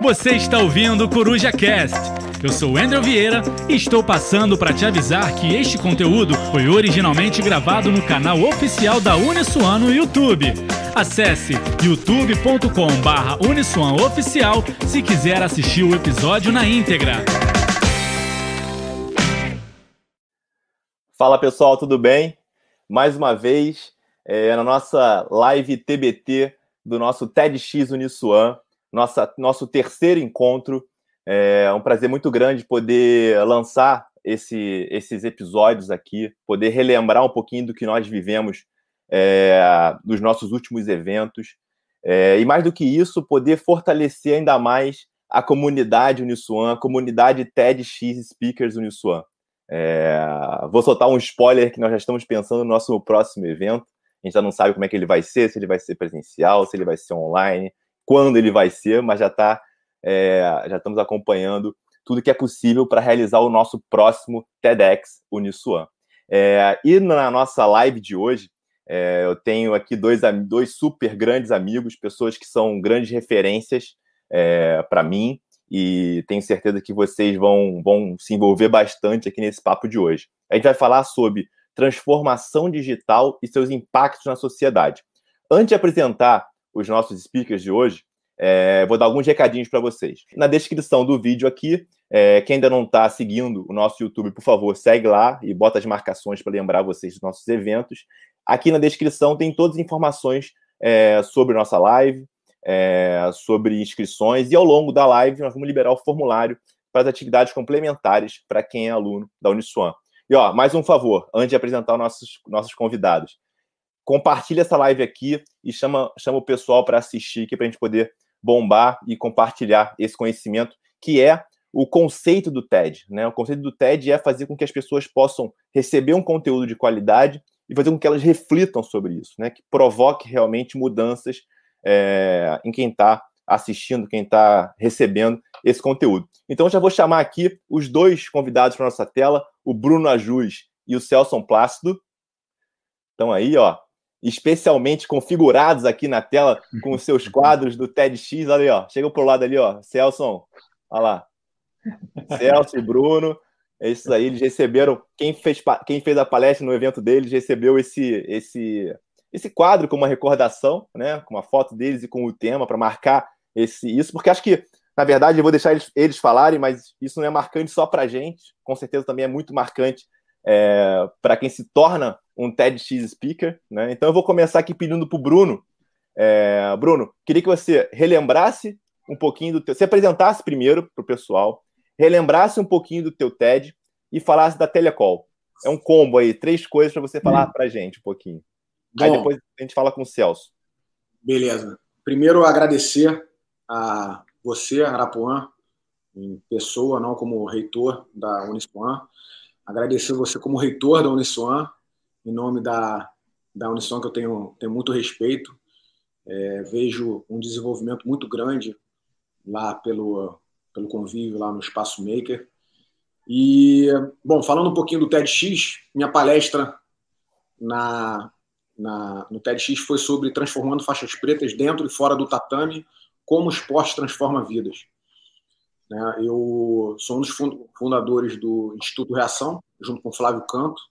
Você está ouvindo o Coruja Cast. Eu sou Andrew Vieira e estou passando para te avisar que este conteúdo foi originalmente gravado no canal oficial da Uniswan no YouTube. Acesse youtube.com/uniswan oficial se quiser assistir o episódio na íntegra. Fala pessoal, tudo bem? Mais uma vez é, na nossa live TBT do nosso TEDx Uniswan nossa, nosso terceiro encontro. É um prazer muito grande poder lançar esse, esses episódios aqui, poder relembrar um pouquinho do que nós vivemos é, nos nossos últimos eventos. É, e mais do que isso, poder fortalecer ainda mais a comunidade Uniswan, a comunidade TEDx Speakers Uniswan. É, vou soltar um spoiler que nós já estamos pensando no nosso próximo evento. A gente ainda não sabe como é que ele vai ser, se ele vai ser presencial, se ele vai ser online, quando ele vai ser, mas já tá, é, já estamos acompanhando tudo que é possível para realizar o nosso próximo TEDx Uniswan. É, e na nossa live de hoje, é, eu tenho aqui dois, dois super grandes amigos, pessoas que são grandes referências é, para mim, e tenho certeza que vocês vão, vão se envolver bastante aqui nesse papo de hoje. A gente vai falar sobre transformação digital e seus impactos na sociedade. Antes de apresentar os nossos speakers de hoje, é, vou dar alguns recadinhos para vocês. Na descrição do vídeo aqui, é, quem ainda não está seguindo o nosso YouTube, por favor, segue lá e bota as marcações para lembrar vocês dos nossos eventos. Aqui na descrição tem todas as informações é, sobre nossa live, é, sobre inscrições, e ao longo da live nós vamos liberar o formulário para as atividades complementares para quem é aluno da Uniswan. E ó, mais um favor, antes de apresentar os nossos, nossos convidados compartilha essa live aqui e chama, chama o pessoal para assistir aqui para a gente poder bombar e compartilhar esse conhecimento que é o conceito do TED. Né? O conceito do TED é fazer com que as pessoas possam receber um conteúdo de qualidade e fazer com que elas reflitam sobre isso, né? que provoque realmente mudanças é, em quem está assistindo, quem está recebendo esse conteúdo. Então, já vou chamar aqui os dois convidados para nossa tela, o Bruno Ajus e o Celson Plácido. Então aí, ó, especialmente configurados aqui na tela com os seus quadros do TEDx. Olha ali, ó. Chega pro lado ali, ó. Celson, olha lá. Celso e Bruno. É isso aí, eles receberam. Quem fez, quem fez a palestra no evento deles recebeu esse, esse, esse quadro com uma recordação, né? Com uma foto deles e com o tema para marcar esse, isso, porque acho que, na verdade, eu vou deixar eles, eles falarem, mas isso não é marcante só para gente, com certeza também é muito marcante é, para quem se torna um TEDx speaker. Né? Então eu vou começar aqui pedindo para o Bruno. É, Bruno, queria que você relembrasse um pouquinho do teu. Se apresentasse primeiro para o pessoal, relembrasse um pouquinho do teu TED e falasse da Telecol. É um combo aí, três coisas para você falar para a gente um pouquinho. Bom, aí depois a gente fala com o Celso. Beleza. Primeiro, agradecer a você, Arapuã, em pessoa, não como reitor da Uniswan, agradecer você como reitor da Uniswan, em nome da, da Uniswan, que eu tenho, tenho muito respeito. É, vejo um desenvolvimento muito grande lá pelo, pelo convívio, lá no Espaço Maker. E, bom, falando um pouquinho do TEDx, minha palestra na, na, no TEDx foi sobre transformando faixas pretas dentro e fora do tatame, como o esporte transforma vidas. Né? Eu sou um dos fundadores do Instituto Reação, junto com Flávio Canto,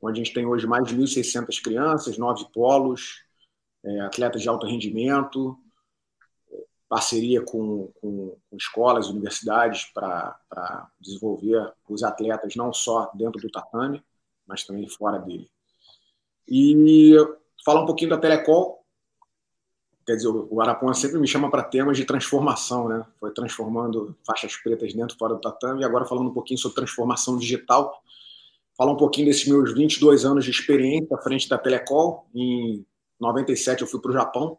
onde a gente tem hoje mais de 1.600 crianças, nove polos, é, atletas de alto rendimento, parceria com, com, com escolas, universidades para desenvolver os atletas não só dentro do tatame, mas também fora dele. E falar um pouquinho da Telecol, Quer dizer, o Arapuã sempre me chama para temas de transformação, né? Foi transformando faixas pretas dentro fora do tatame e agora falando um pouquinho sobre transformação digital. Falar um pouquinho desses meus 22 anos de experiência à frente da Telecol. Em 97 eu fui para o Japão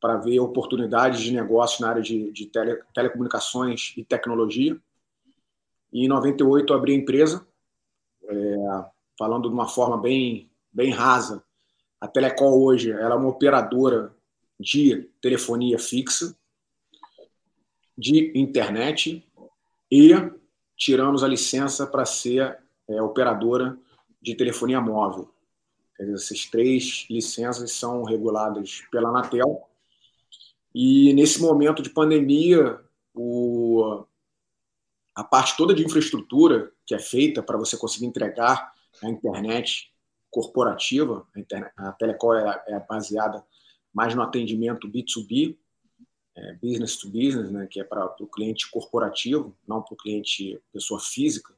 para ver oportunidades de negócio na área de, de tele, telecomunicações e tecnologia. E em 98 eu abri a empresa, é, falando de uma forma bem, bem rasa. A Telecol hoje ela é uma operadora de telefonia fixa, de internet e tiramos a licença para ser é, operadora de telefonia móvel. Dizer, essas três licenças são reguladas pela Anatel E nesse momento de pandemia, o, a parte toda de infraestrutura que é feita para você conseguir entregar a internet corporativa, a, internet, a Telecom é, é, baseada mais no atendimento B2B, é, business to business, né, que é para o cliente corporativo, não para o cliente pessoa física,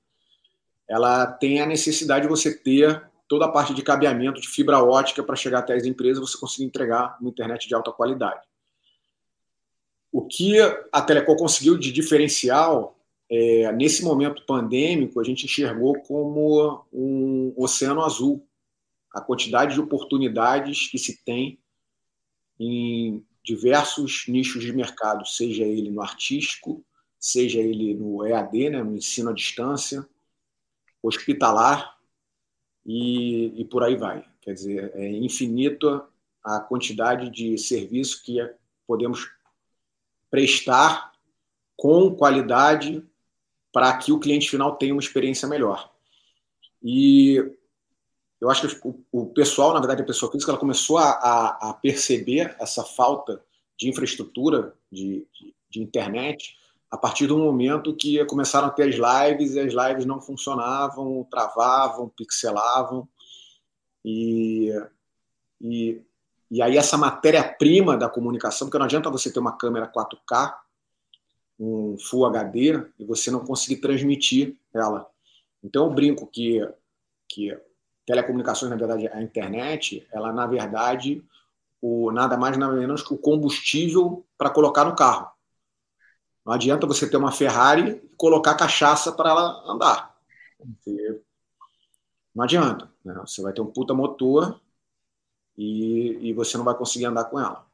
ela tem a necessidade de você ter toda a parte de cabeamento de fibra ótica para chegar até as empresas você conseguir entregar uma internet de alta qualidade. O que a Telecom conseguiu de diferencial, é, nesse momento pandêmico, a gente enxergou como um oceano azul. A quantidade de oportunidades que se tem em diversos nichos de mercado, seja ele no artístico, seja ele no EAD, né, no ensino à distância, hospitalar e, e por aí vai. Quer dizer, é infinita a quantidade de serviço que podemos prestar com qualidade para que o cliente final tenha uma experiência melhor. E eu acho que o, o pessoal, na verdade, a pessoa física, ela começou a, a, a perceber essa falta de infraestrutura, de, de, de, internet, a partir do momento que começaram a ter as lives e as lives não funcionavam, travavam, pixelavam. E, e e aí essa matéria-prima da comunicação, porque não adianta você ter uma câmera 4K, um Full HD, e você não conseguir transmitir ela. Então eu brinco que, que telecomunicações, na verdade, a internet, ela na verdade, o, nada mais nada menos que o combustível para colocar no carro. Não adianta você ter uma Ferrari e colocar cachaça para ela andar. Não adianta. Né? Você vai ter um puta motor e, e você não vai conseguir andar com ela.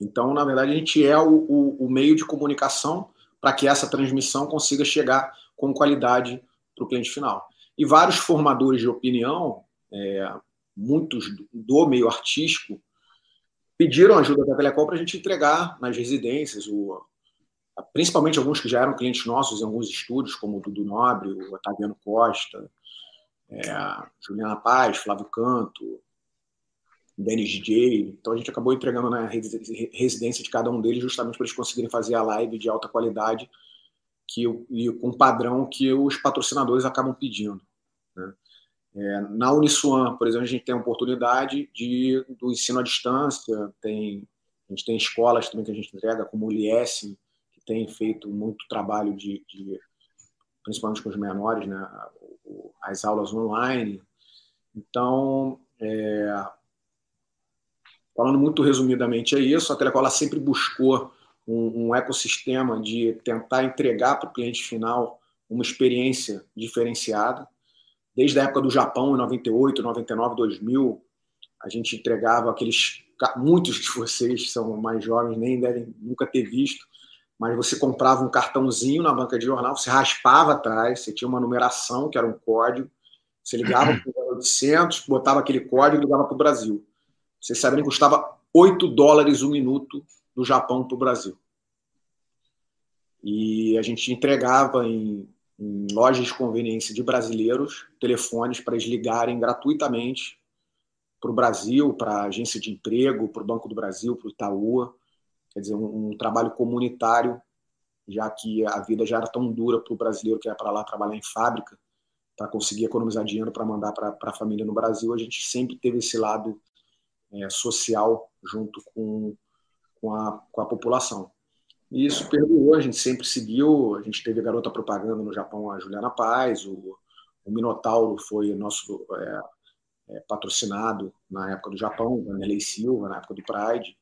Então, na verdade, a gente é o, o, o meio de comunicação para que essa transmissão consiga chegar com qualidade para o cliente final. E vários formadores de opinião, é, muitos do meio artístico, pediram ajuda da Telecom para a gente entregar nas residências, o, principalmente alguns que já eram clientes nossos em alguns estúdios, como o Dudu Nobre, o Otaviano Costa, é, Juliana Paz, Flávio Canto, Dennis DJ. Então a gente acabou entregando na residência de cada um deles justamente para eles conseguirem fazer a live de alta qualidade que, e com um padrão que os patrocinadores acabam pedindo. Né? É, na Uniswan, por exemplo, a gente tem a oportunidade de, do ensino à distância, tem, a gente tem escolas também que a gente entrega, como o Lies, que tem feito muito trabalho de, de principalmente com os menores, né, as aulas online. Então, é, Falando muito resumidamente, é isso. A Telecom sempre buscou um, um ecossistema de tentar entregar para o cliente final uma experiência diferenciada. Desde a época do Japão, em 98, 99, 2000, a gente entregava aqueles. Muitos de vocês são mais jovens, nem devem nunca ter visto, mas você comprava um cartãozinho na banca de jornal, você raspava atrás, você tinha uma numeração, que era um código, você ligava para o 800, botava aquele código e ligava para o Brasil. Vocês sabem que custava 8 dólares um minuto do Japão para o Brasil. E a gente entregava em, em lojas de conveniência de brasileiros telefones para eles ligarem gratuitamente para o Brasil, para a agência de emprego, para o Banco do Brasil, para o Itaú. Quer dizer, um, um, trabalho comunitário, já que a vida já era tão dura para o brasileiro que ia para lá trabalhar em fábrica, para conseguir economizar dinheiro para mandar para a família no Brasil. A gente sempre teve esse lado é, social junto com, com, a, com a população. E isso perdurou, a gente sempre seguiu, a gente teve a garota propaganda no Japão, a Juliana Paz, o, o Minotauro foi nosso é, é, patrocinado na época do Japão, Vanderlei Silva, na época do Pride.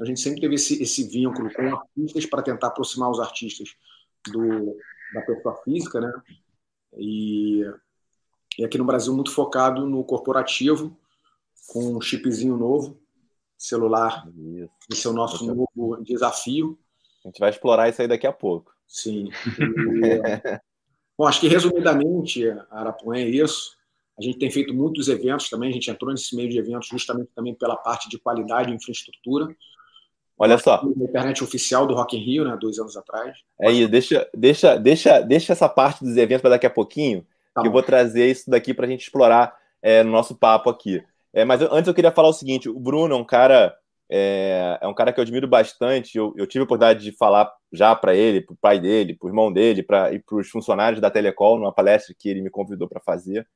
A gente sempre teve esse, esse vínculo com artistas para tentar aproximar os artistas do, da pessoa física, né? E, e aqui no Brasil muito focado no corporativo, com um chipzinho novo, celular. Isso. Esse é o nosso novo desafio. A gente vai explorar isso aí daqui a pouco. Sim. E, bom, acho que resumidamente, Arapuã é isso. A gente tem feito muitos eventos também, a gente entrou nesse meio de eventos justamente também pela parte de qualidade e infraestrutura. Olha só. Na internet oficial do Rock in Rio, né, dois anos atrás. É isso, deixa, deixa, deixa, deixa essa parte dos eventos para daqui a pouquinho, tá que eu vou trazer isso daqui para a gente explorar é, no nosso papo aqui. É, mas antes eu queria falar o seguinte: o Bruno é um cara é, é um cara que eu admiro bastante. Eu, eu tive a oportunidade de falar já para ele, para o pai dele, para o irmão dele pra, e para os funcionários da Telecol, numa palestra que ele me convidou para fazer.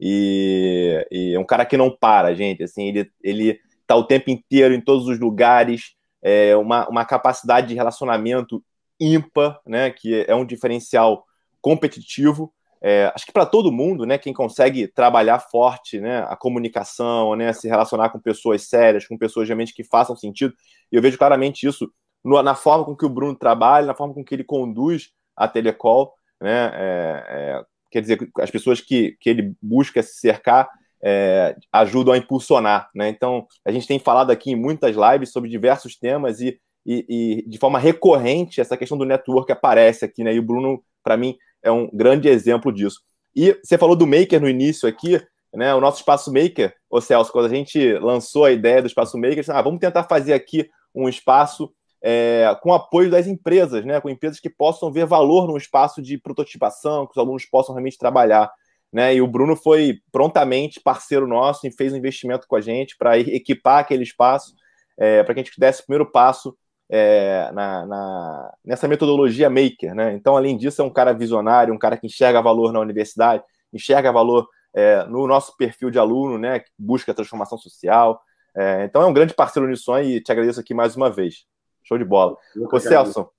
E, e, é um cara que não para, gente. Assim, ele, ele tá o tempo inteiro em todos os lugares, é uma, uma capacidade de relacionamento ímpar, né? Que é um diferencial competitivo. É, acho que para todo mundo, né, quem consegue trabalhar forte, né, a comunicação, né, se relacionar com pessoas sérias, com pessoas realmente que façam sentido, e eu vejo claramente isso no, na forma com que o Bruno trabalha, na forma com que ele conduz a Telecol, né, é, é, quer dizer, as pessoas que, que ele busca se cercar é, ajudam a impulsionar, né, então a gente tem falado aqui em muitas lives sobre diversos temas e, e, e de forma recorrente essa questão do network aparece aqui, né, e o Bruno, para mim, é um grande exemplo disso. E você falou do Maker no início aqui, né? O nosso espaço Maker, ô Celso, quando a gente lançou a ideia do espaço Maker, ah, vamos tentar fazer aqui um espaço é, com apoio das empresas, né? Com empresas que possam ver valor no espaço de prototipação, que os alunos possam realmente trabalhar. Né, e o Bruno foi prontamente parceiro nosso e fez um investimento com a gente para equipar aquele espaço, é, para que a gente desse o primeiro passo é, na, na, nessa metodologia maker, né? Então, além disso, é um cara visionário, um cara que enxerga valor na universidade, enxerga valor é, no nosso perfil de aluno, né? Que busca transformação social. É, então, é um grande parceiro nisso e te agradeço aqui mais uma vez. Show de bola. Ô, Celso,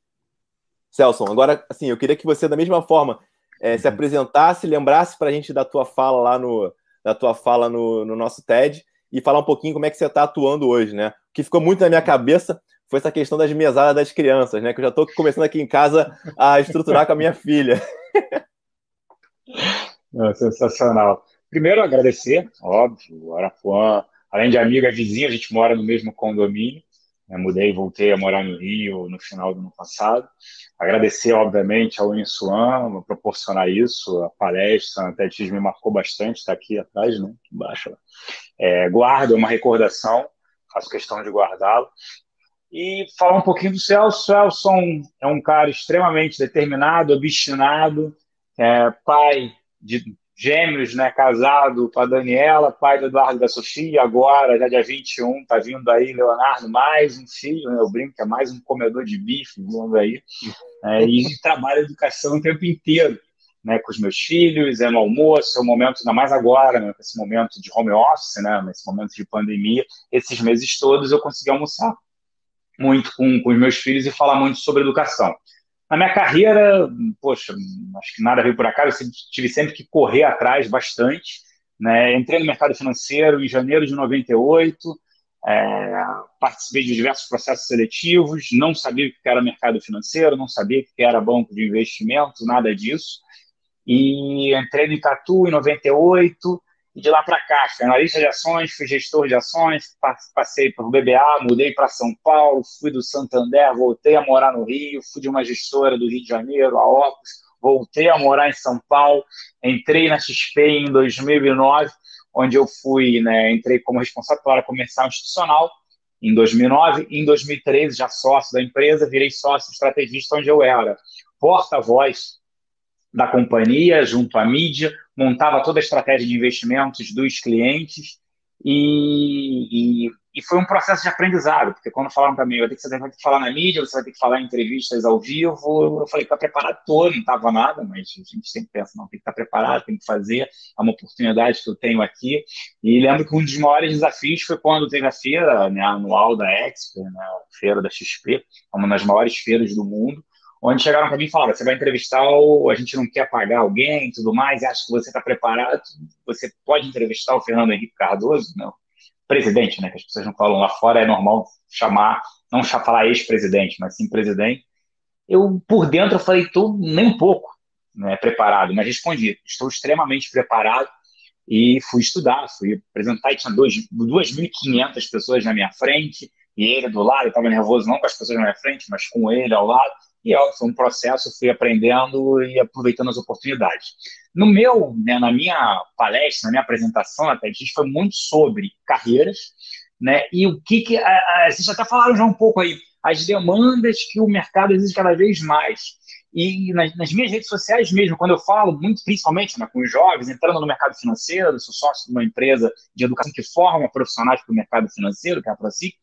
Celso, agora, assim, eu queria que você, da mesma forma, é, se apresentasse, lembrasse para a gente da tua fala lá no, da tua fala no, no nosso TED e falar um pouquinho como é que você está atuando hoje, né? O que ficou muito na minha cabeça foi essa questão das mesadas das crianças, né? Que eu já estou começando aqui em casa a estruturar com a minha filha. É, sensacional. Primeiro, agradecer, óbvio, Arapuã, além de amiga vizinha, a gente mora no mesmo condomínio. Né? Mudei e voltei a morar no Rio no final do ano passado. Agradecer, obviamente, ao Uniswan por proporcionar isso, a palestra, a TEDx me marcou bastante, está aqui atrás, né? Embaixo. É, guardo, uma recordação, faço questão de guardá-lo e falar um pouquinho do Celso. Celso é um cara extremamente determinado, obstinado, é, pai de gêmeos, né, casado com a Daniela, pai do Eduardo da Sofia, agora, já dia 21, tá vindo aí Leonardo, mais um filho, né, eu brinco é mais um comedor de bife vindo aí, é, e trabalha educação o tempo inteiro, né, com os meus filhos, é no almoço, é o momento, ainda mais agora, né, esse momento de home office, né, nesse momento de pandemia, esses meses todos eu consegui almoçar muito com, com os meus filhos e falar muito sobre educação. Na minha carreira, poxa, acho que nada veio por acaso, eu tive sempre que correr atrás bastante. Né? Entrei no mercado financeiro em janeiro de 98, é, participei de diversos processos seletivos, não sabia o que era mercado financeiro, não sabia o que era banco de investimentos, nada disso. E entrei no Itatu em 98, de lá para cá, analista de ações, fui gestor de ações, passei por BBA, mudei para São Paulo, fui do Santander, voltei a morar no Rio, fui de uma gestora do Rio de Janeiro, a Opus, voltei a morar em São Paulo, entrei na XP em 2009, onde eu fui, né, entrei como responsável pela área comercial institucional em 2009, em 2013 já sócio da empresa, virei sócio estrategista onde eu era porta-voz da companhia junto à mídia, montava toda a estratégia de investimentos dos clientes e, e, e foi um processo de aprendizado, porque quando falaram para mim, você vai ter que falar na mídia, você vai ter que falar em entrevistas ao vivo, eu falei, está preparado? Todo, não estava nada, mas a gente sempre pensa, não, tem que estar tá preparado, tem que fazer, é uma oportunidade que eu tenho aqui, e lembro que um dos maiores desafios foi quando teve a feira né, anual da Expo, né, a feira da XP, uma das maiores feiras do mundo, onde chegaram para mim e falaram: você vai entrevistar o. A gente não quer pagar alguém e tudo mais, acha que você está preparado. Você pode entrevistar o Fernando Henrique Cardoso? Não. Presidente, né? Que as pessoas não falam lá fora, é normal chamar, não falar ex-presidente, mas sim presidente. Eu, por dentro, eu falei: estou nem um pouco né, preparado, mas respondi: estou extremamente preparado. E fui estudar, fui apresentar, e tinha 2.500 pessoas na minha frente, e ele do lado, eu estava nervoso não com as pessoas na minha frente, mas com ele ao lado. E ó, foi um processo, fui aprendendo e aproveitando as oportunidades. No meu, né, na minha palestra, na minha apresentação, até TEDx, foi muito sobre carreiras, né? E o que que a, a, vocês até falaram já um pouco aí, as demandas que o mercado exige cada vez mais. E nas, nas, minhas redes sociais mesmo, quando eu falo, muito principalmente né, com os jovens, entrando no mercado financeiro, sou sócio de uma empresa de educação que forma profissionais para o mercado financeiro, que é a ProSIC,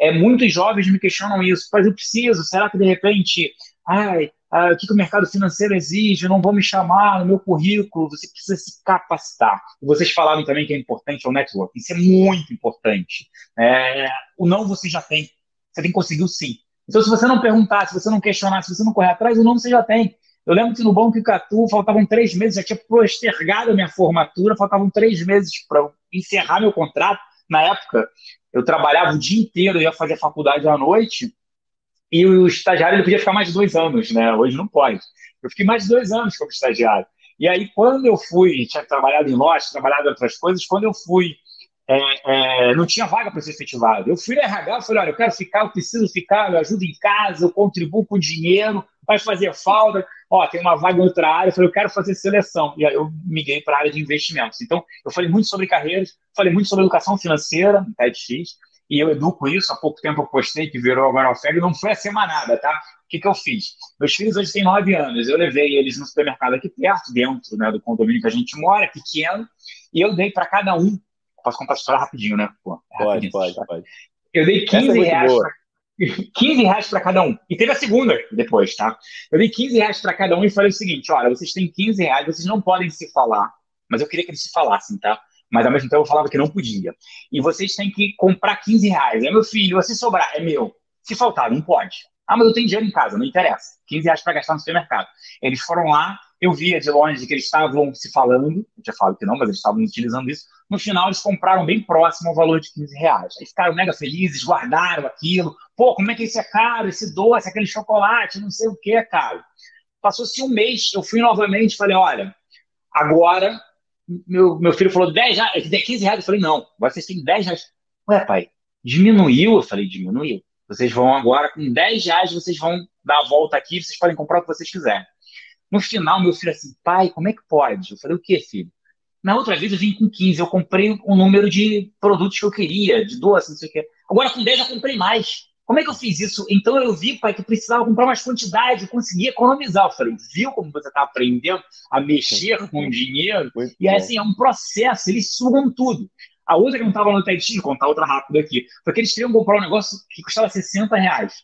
é, muitos jovens me questionam isso, mas eu preciso, será que de repente, ai, ah, o que, que, o mercado financeiro exige, não vão me chamar no meu currículo, você precisa se capacitar. Vocês falaram também que é importante o network, isso é muito importante. É, o não você já tem, você tem que conseguir o sim. Então, se você não perguntar, se você não questionar, se você não correr atrás, o não você já tem. Eu lembro que no Banco Icatu faltavam três meses, já tinha postergado a minha formatura, faltavam três meses para encerrar meu contrato. Na época, eu trabalhava o dia inteiro, ia fazer faculdade à noite, e o estagiário ele podia ficar mais de dois anos, né? Hoje não pode. Eu fiquei mais de dois anos como estagiário. E aí, quando eu fui, tinha trabalhado em loja, trabalhado em outras coisas, quando eu fui, é, é, não tinha vaga para ser efetivado. Eu fui no RH, falei, olha, eu quero ficar, eu preciso ficar, eu ajudo em casa, eu contribuo com dinheiro, vai fazer falta. Ó, tem uma vaga em outra área, eu falei, eu quero fazer seleção. E aí eu migrei para a área de investimentos. Então, eu falei muito sobre carreiras, falei muito sobre educação financeira, no TEDx, e eu educo isso. Há pouco tempo eu postei que virou agora o FEG, não foi a semanada, tá? O que, que eu fiz? Meus filhos hoje têm nove anos, eu levei eles no supermercado aqui perto, dentro né, do condomínio que a gente mora, pequeno, e eu dei para cada um. Posso contar a história rapidinho, né? Pô, é pode, pode, tá? pode. Eu dei 15 é reais. Pra... 15 reais para cada um. E teve a segunda depois, tá? Eu dei 15 reais para cada um e falei o seguinte: olha, vocês têm 15 reais, vocês não podem se falar, mas eu queria que eles se falassem, tá? mas ao mesmo tempo eu falava que não podia. E vocês têm que comprar 15 reais. É meu filho, se sobrar, é meu. Se faltar, não pode. Ah, mas eu tenho dinheiro em casa, não interessa. 15 reais para gastar no supermercado. Eles foram lá, eu via de longe que eles estavam se falando, eu tinha falado que não, mas eles estavam utilizando isso. No final, eles compraram bem próximo ao valor de 15 reais. Aí ficaram mega felizes, guardaram aquilo. Pô, como é que isso é caro? Esse doce, aquele chocolate, não sei o que é caro. Passou-se um mês, eu fui novamente e falei: olha, agora meu, meu filho falou 10 reais, 15 reais. Eu falei, não, vocês têm 10 reais. Ué, pai, diminuiu? Eu falei, diminuiu. Vocês vão agora, com 10 reais, vocês vão dar a volta aqui, vocês podem comprar o que vocês quiserem. No final, meu filho assim, pai, como é que pode? Eu falei, o que, filho? Na outra vez eu vim com 15, eu comprei o um número de produtos que eu queria, de doce, não sei o quê. Agora com 10 eu comprei mais. Como é que eu fiz isso? Então eu vi, pai, que precisava comprar mais quantidade, eu consegui economizar. Eu falei, viu como você está aprendendo a mexer com dinheiro? Muito e aí, assim, é um processo, eles sugam tudo. A outra que não estava no TEDx, vou contar outra rápida aqui, foi que eles queriam comprar um negócio que custava 60 reais.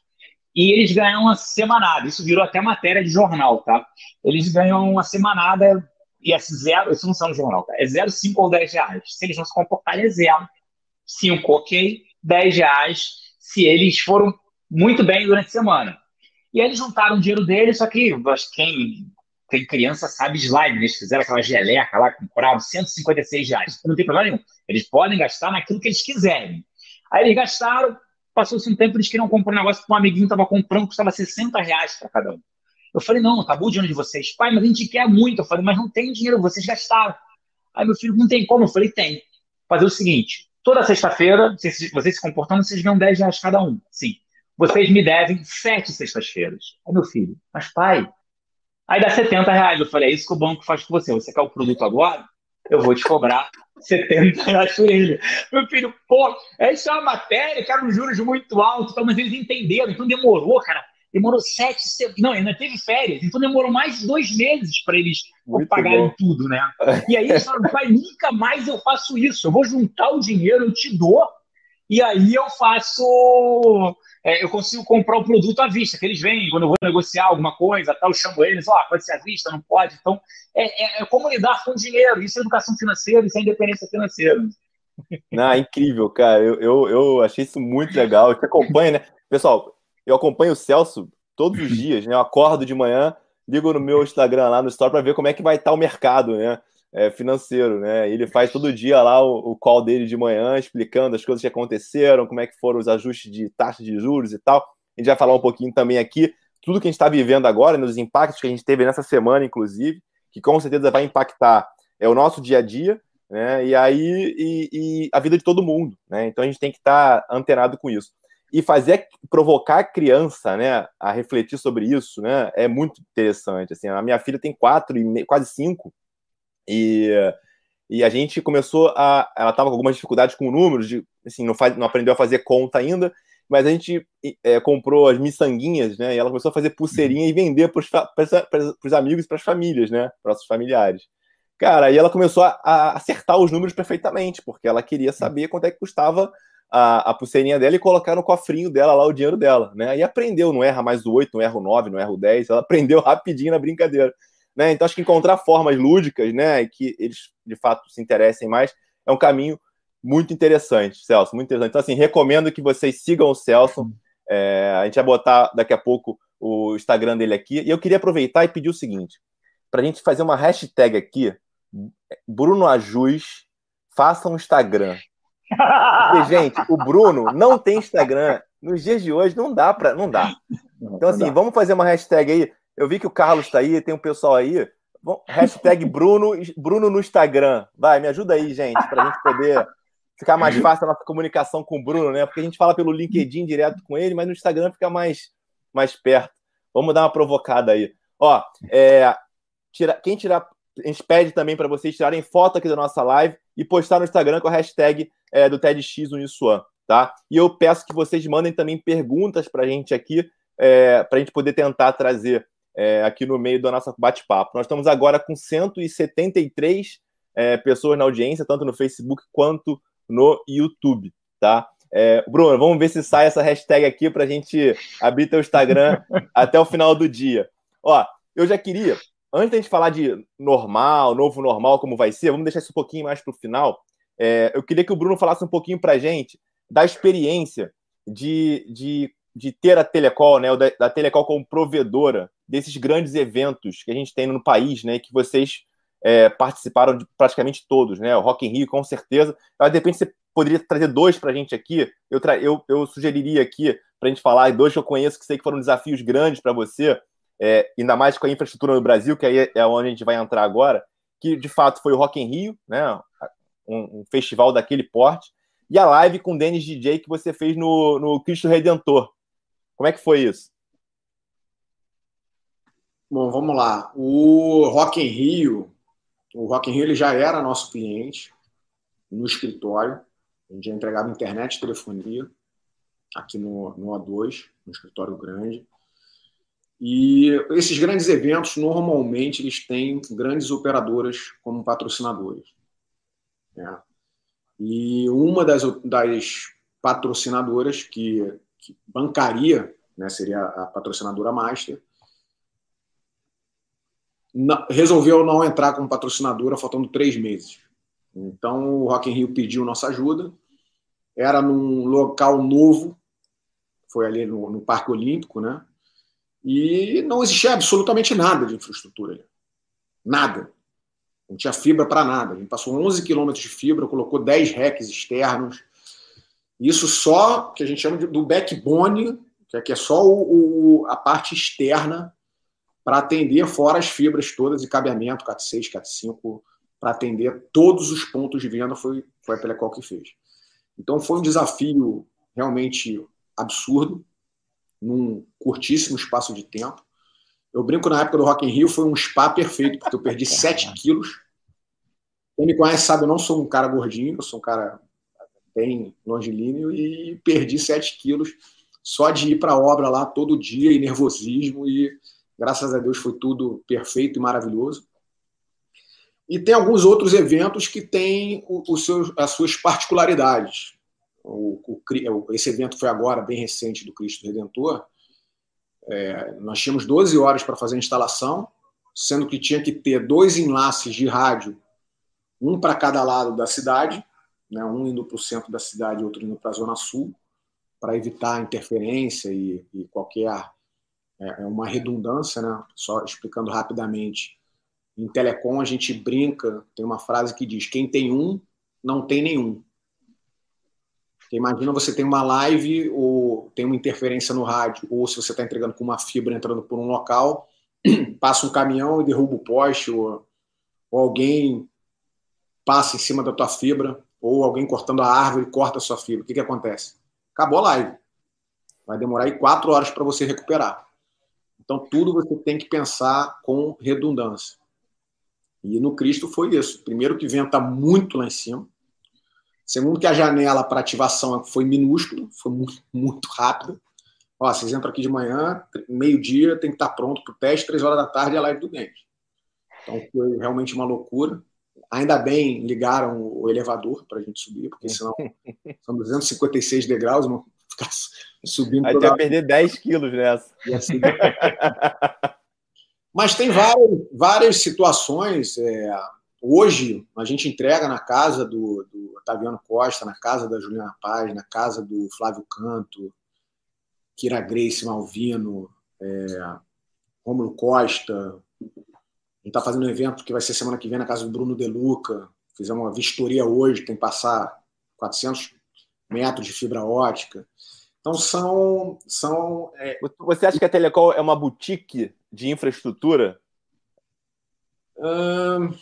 E eles ganham uma semanada. Isso virou até matéria de jornal, tá? Eles ganham uma semanada e é zero, isso não são no jornal, tá? É zero, cinco ou 10 reais. Se eles não se comportarem, é zero. Cinco, ok. 10 reais se eles foram muito bem durante a semana. E eles juntaram o dinheiro deles, só que quem tem criança sabe slime, eles fizeram aquela geleca lá, compraram 156 reais. Não tem problema nenhum. Eles podem gastar naquilo que eles quiserem. Aí eles gastaram, passou-se um tempo, eles queriam comprar um negócio que um amiguinho estava comprando, custava 60 reais para cada um. Eu falei, não, acabou o dinheiro de vocês. Pai, mas a gente quer muito. Eu falei, mas não tem dinheiro, vocês gastaram. Aí meu filho, não tem como. Eu falei, tem. Fazer o seguinte, Toda sexta-feira, vocês, vocês se comportando, vocês ganham 10 reais cada um. Sim. Vocês me devem sete sextas-feiras. Aí, meu filho, mas pai. Aí dá 70 reais. Eu falei, é isso que o banco faz com você. Você quer o produto agora? Eu vou te cobrar 70 reais por ele. Meu filho, pô, essa é uma matéria era um juros muito alto, então, mas eles entenderam, então demorou, cara. Demorou sete semanas. Não, ainda teve férias. Então demorou mais de dois meses para eles Muito pagarem bom. tudo, né? E aí eles falaram, pai, nunca mais eu faço isso. Eu vou juntar o dinheiro, eu te dou, e aí eu faço. É, eu consigo comprar o produto à vista, que eles vêm, quando eu vou negociar alguma coisa, tal, eu chamo eles, oh, pode ser à vista, não pode. Então, é, é, é como lidar com dinheiro. Isso é educação financeira, isso é independência financeira. Não, incrível, cara. Eu, eu, eu achei isso muito legal. Você acompanha, né? Pessoal, eu acompanho o Celso todos os dias, né? Eu acordo de manhã, ligo no meu Instagram lá no Store para ver como é que vai estar tá o mercado, né? É, financeiro, né? Ele faz todo dia lá o, o, call dele de manhã, explicando as coisas que aconteceram, como é que foram os ajustes de taxa de juros e tal. A gente vai falar um pouquinho também aqui, tudo que a gente está vivendo agora, nos né, impactos que a gente teve nessa semana, inclusive, que com certeza vai impactar é o nosso dia a dia, né? E aí e, e a vida de todo mundo, né? Então a gente tem que estar tá antenado com isso e fazer provocar a criança, né, a refletir sobre isso, né, é muito interessante. Assim, a minha filha tem quatro e quase cinco e, e a gente começou a, ela estava com algumas dificuldades com números, de, assim, não, faz, não aprendeu a fazer conta ainda, mas a gente é, comprou as miçanguinhas, né, e ela começou a fazer pulseirinha e vender para os amigos, para as famílias, né, para os familiares. Cara, aí ela começou a, a acertar os números perfeitamente, porque ela queria saber quanto é que custava a, a pulseirinha dela e colocar no cofrinho dela lá o dinheiro dela, né? E aprendeu, não erra mais o 8, não erra o 9, não erra o 10, ela aprendeu rapidinho na brincadeira. Né? Então acho que encontrar formas lúdicas, né, que eles de fato se interessem mais, é um caminho muito interessante, Celso, muito interessante. Então assim, recomendo que vocês sigam o Celso. É, a gente vai botar daqui a pouco o Instagram dele aqui. E eu queria aproveitar e pedir o seguinte: para a gente fazer uma hashtag aqui, Bruno Ajus, faça um Instagram. Porque, gente, o Bruno não tem Instagram. Nos dias de hoje não dá para, não dá. Então assim, vamos fazer uma hashtag aí. Eu vi que o Carlos está aí, tem um pessoal aí. Hashtag Bruno, Bruno no Instagram. Vai, me ajuda aí, gente, para a gente poder ficar mais fácil a nossa comunicação com o Bruno, né? Porque a gente fala pelo LinkedIn direto com ele, mas no Instagram fica mais, mais perto. Vamos dar uma provocada aí. Ó, é, tira, quem tirar. A gente pede também para vocês tirarem foto aqui da nossa live e postar no Instagram com a hashtag é, do TEDx Uniswan, tá? E eu peço que vocês mandem também perguntas para a gente aqui, é, para a gente poder tentar trazer é, aqui no meio do nosso bate-papo. Nós estamos agora com 173 é, pessoas na audiência, tanto no Facebook quanto no YouTube, tá? É, Bruno, vamos ver se sai essa hashtag aqui para a gente abrir teu Instagram até o final do dia. Ó, eu já queria, antes da gente falar de normal, novo normal, como vai ser, vamos deixar isso um pouquinho mais para o final. É, eu queria que o Bruno falasse um pouquinho para a gente da experiência de, de, de ter a Telecol, né, da, da Telecol como provedora desses grandes eventos que a gente tem no país, né, que vocês é, participaram de praticamente todos, né? O Rock in Rio, com certeza. Mas, de repente, você poderia trazer dois para a gente aqui. Eu, tra... eu, eu sugeriria aqui para a gente falar, dois que eu conheço que sei que foram desafios grandes para você, é, ainda mais com a infraestrutura no Brasil, que aí é onde a gente vai entrar agora, que de fato foi o Rock in Rio, né? Um, um festival daquele porte, e a live com o Dennis DJ que você fez no, no Cristo Redentor. Como é que foi isso? Bom, vamos lá. O Rock in Rio o Rock in Rio ele já era nosso cliente no escritório. A gente já entregava internet e telefonia aqui no, no A2, no escritório grande. E esses grandes eventos, normalmente, eles têm grandes operadoras como patrocinadores. Né? E uma das, das patrocinadoras que, que bancaria, né, seria a patrocinadora Master, resolveu não entrar como patrocinadora faltando três meses. Então o Rock in Rio pediu nossa ajuda. Era num local novo, foi ali no, no Parque Olímpico, né? E não existia absolutamente nada de infraestrutura ali. Nada. Não tinha fibra para nada. A gente passou 11 quilômetros de fibra, colocou 10 racks externos. Isso só que a gente chama de, do backbone, que é, só o, o, a parte externa para atender fora as fibras todas de cabeamento, CAT6, CAT5, para atender todos os pontos de venda, foi, foi a Telecol que fez. Então foi um desafio realmente absurdo, num curtíssimo espaço de tempo. Eu brinco na época do Rock in Rio, foi um spa perfeito, porque eu perdi 7 quilos. Quem me conhece sabe, eu não sou um cara gordinho, eu sou um cara bem longilíneo e perdi 7 quilos só de ir para a obra lá todo dia e nervosismo e Graças a Deus foi tudo perfeito e maravilhoso. E tem alguns outros eventos que têm os seus, as suas particularidades. O, o, esse evento foi agora, bem recente, do Cristo Redentor. É, nós tínhamos 12 horas para fazer a instalação, sendo que tinha que ter dois enlaces de rádio, um para cada lado da cidade, né, um indo para o centro da cidade e outro indo para a zona sul, para evitar interferência e, e qualquer é, é uma redundância, né? Só explicando rapidamente. Em telecom a gente brinca, tem uma frase que diz: quem tem um, não tem nenhum. imagina você tem uma live ou tem uma interferência no rádio, ou se você está entregando com uma fibra entrando por um local, passa um caminhão e derruba o poste, ou, ou alguém passa em cima da tua fibra, ou alguém cortando a árvore corta a sua fibra. O que, que acontece? Acabou a live. Vai demorar aí quatro horas para você recuperar. Então, tudo você tem que pensar com redundância. E no Cristo foi isso. Primeiro, que venta muito lá em cima. Segundo, que a janela para ativação foi minúscula, foi muito, muito rápida. Ó, vocês entram aqui de manhã, meio-dia, tem que estar pronto para o teste, três horas da tarde é a live do dente. Então, foi realmente uma loucura. Ainda bem ligaram o elevador para a gente subir, porque senão são 256 degraus, ficar subindo. Aí toda... perder 10 quilos nessa. Assim... Mas tem várias, várias situações. É... Hoje, a gente entrega na casa do, do Otaviano Costa, na casa da Juliana Paz, na casa do Flávio Canto, Kira Grace Malvino, é... Rômulo Costa, a gente está fazendo um evento que vai ser semana que vem na casa do Bruno De Luca. Fizemos uma vistoria hoje, tem que passar 400 metros de fibra ótica. Então são. são é... Você acha que a Telecom é uma boutique de infraestrutura? Hum,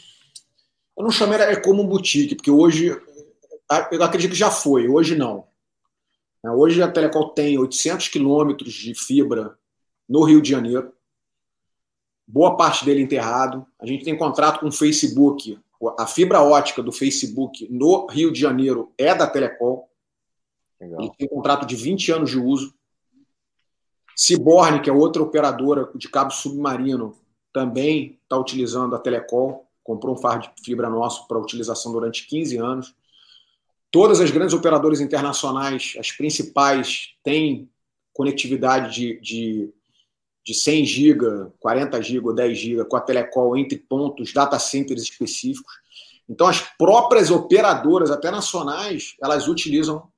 eu não chamaria como boutique, porque hoje eu acredito que já foi, hoje não. Hoje a Telecom tem 800 quilômetros de fibra no Rio de Janeiro boa parte dele enterrado. A gente tem contrato com o Facebook. A fibra ótica do Facebook no Rio de Janeiro é da Telecom. Legal. Gente tem contrato de 20 anos de uso. Ciborne, que é outra operadora de cabo submarino, também está utilizando a Telecom. Comprou um fardo de fibra nosso para utilização durante 15 anos. Todas as grandes operadoras internacionais, as principais, têm conectividade de, de de 100 GB, 40 GB ou 10 GB com a Telecom entre pontos, data centers específicos. Então, as próprias operadoras, até nacionais, elas utilizam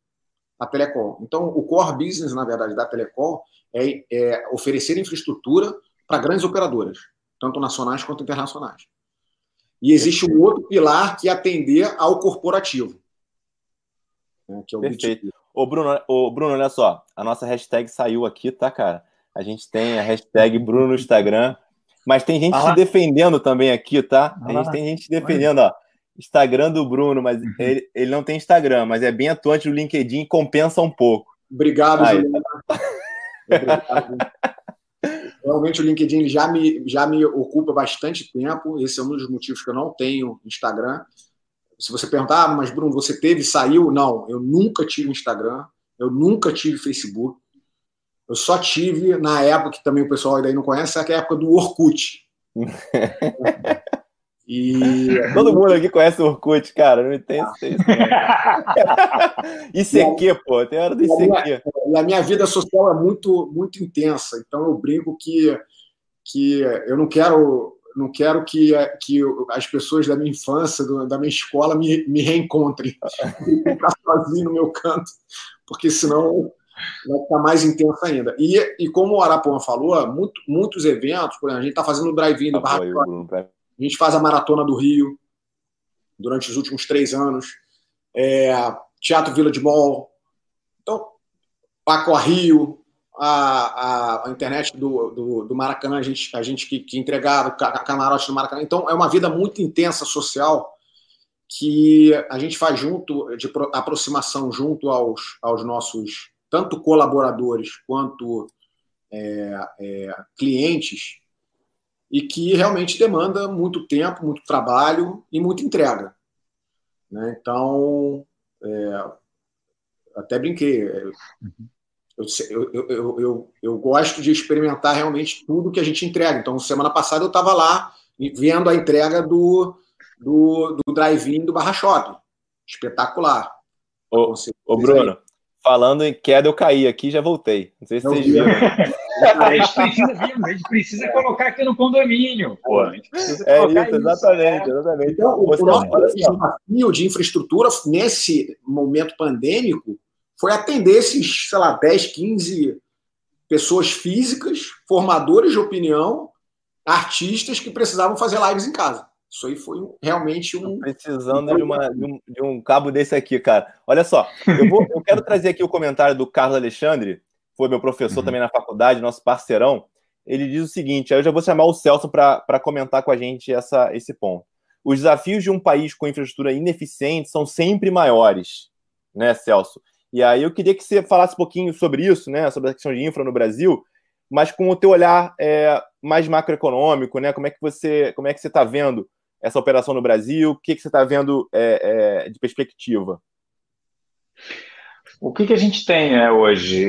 a Telecom. Então, o core business, na verdade, da Telecom é, é oferecer infraestrutura para grandes operadoras, tanto nacionais quanto internacionais. E existe um outro pilar que é atender ao corporativo. Né, que é o Perfeito. Ô Bruno, ô, Bruno, olha só, a nossa hashtag saiu aqui, tá, cara? A gente tem a hashtag Bruno no Instagram. Mas tem gente ah, se defendendo também aqui, tá? A gente tem gente se defendendo, ó. Instagram do Bruno, mas uhum. ele, ele não tem Instagram, mas é bem atuante no LinkedIn e compensa um pouco. Obrigado, Juliana. Realmente o LinkedIn já me, já me ocupa bastante tempo. Esse é um dos motivos que eu não tenho Instagram. Se você perguntar, ah, mas Bruno, você teve, saiu? Não, eu nunca tive Instagram, eu nunca tive Facebook. Eu só tive, na época que também o pessoal ainda não conhece, é a época do Orkut. E... Todo mundo aqui conhece o Orkut, cara. Não entendo isso. ICQ, pô. Tem hora do ICQ. E a minha vida social é muito, muito intensa. Então eu brinco que, que eu não quero não quero que, que as pessoas da minha infância, da minha escola, me, me reencontrem. Ficar sozinho no meu canto, porque senão vai ficar mais intensa ainda. E, e como o Arapuã falou, muito, muitos eventos, por exemplo, a gente está fazendo o drive-in do Barra a gente faz a Maratona do Rio durante os últimos três anos, é, Teatro Vila de Mall, então, Paco Rio, a, a, a, internet do, do, do, Maracanã, a gente, a gente que, que entregava, camarote do Maracanã. Então, é uma vida muito intensa social que a gente faz junto, de aproximação junto aos, aos nossos tanto colaboradores quanto é, é, clientes, e que realmente demanda muito tempo, muito trabalho e muita entrega. Né? Então, é, até brinquei. É, eu, eu, eu, eu, eu gosto de experimentar realmente tudo que a gente entrega. Então, semana passada eu estava lá vendo a entrega do, do, do drive-in do Barra Shopping. Espetacular. Ô, ô Bruno, Falando em queda, eu caí aqui e já voltei. Não sei se vocês viram. a, gente precisa, a gente precisa colocar aqui no condomínio. Pô, a gente precisa é isso, isso, exatamente, exatamente. Então, o, nosso desafio de infraestrutura nesse momento pandêmico foi atender esses, sei lá, 10, 15 pessoas físicas, formadores de opinião, artistas que precisavam fazer lives em casa. Isso aí foi realmente um. Precisando de, uma, de, um, de, um, cabo desse aqui, cara. Olha só, eu, vou, eu quero trazer aqui o comentário do Carlos Alexandre, foi meu professor uhum. também na faculdade, nosso parceirão. Ele diz o seguinte: aí eu já vou chamar o Celso para comentar com a gente essa, esse ponto. Os desafios de um país com infraestrutura ineficiente são sempre maiores, né, Celso? E aí eu queria que você falasse um pouquinho sobre isso, né, sobre a questão de infra no Brasil, mas com o teu olhar é, mais macroeconômico, né? Como é que você, como é que você está vendo essa operação no Brasil? O que, que você está vendo é, é, de perspectiva? O que, que a gente tem né, hoje?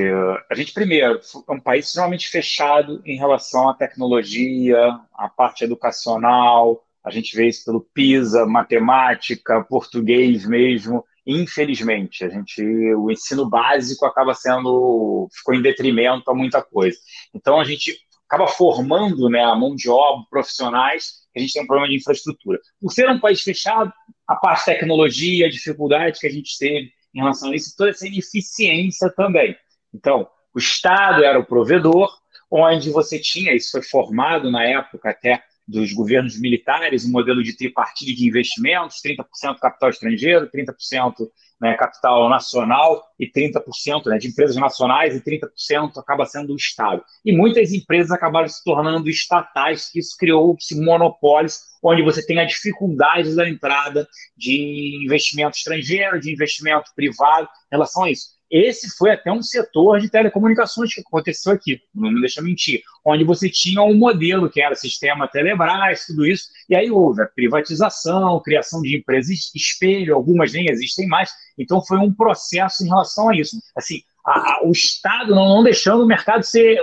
A gente, primeiro, é um país extremamente fechado em relação à tecnologia, à parte educacional, A gente vê isso pelo PISA, matemática, português mesmo. Infelizmente, a gente, o ensino básico acaba sendo ficou em detrimento a muita coisa. Então a gente acaba formando, né, a mão de obra, profissionais. A gente tem um problema de infraestrutura. Por ser um país fechado, a parte tecnologia, a dificuldade que a gente teve em relação a isso, toda essa ineficiência também. Então, o Estado era o provedor, onde você tinha, isso foi formado na época até dos governos militares, um modelo de tripartite de investimentos, 30% capital estrangeiro, 30% né, capital nacional e 30% né, de empresas nacionais e 30% acaba sendo o Estado. E muitas empresas acabaram se tornando estatais, isso criou-se monopólios, onde você tem a dificuldade da entrada de investimento estrangeiro, de investimento privado em relação a isso. Esse foi até um setor de telecomunicações que aconteceu aqui, não me deixa mentir, onde você tinha um modelo que era sistema Telebrás, tudo isso, e aí houve a privatização, criação de empresas espelho, algumas nem existem mais, então foi um processo em relação a isso. Assim, a, a, o Estado não, não, deixando o mercado ser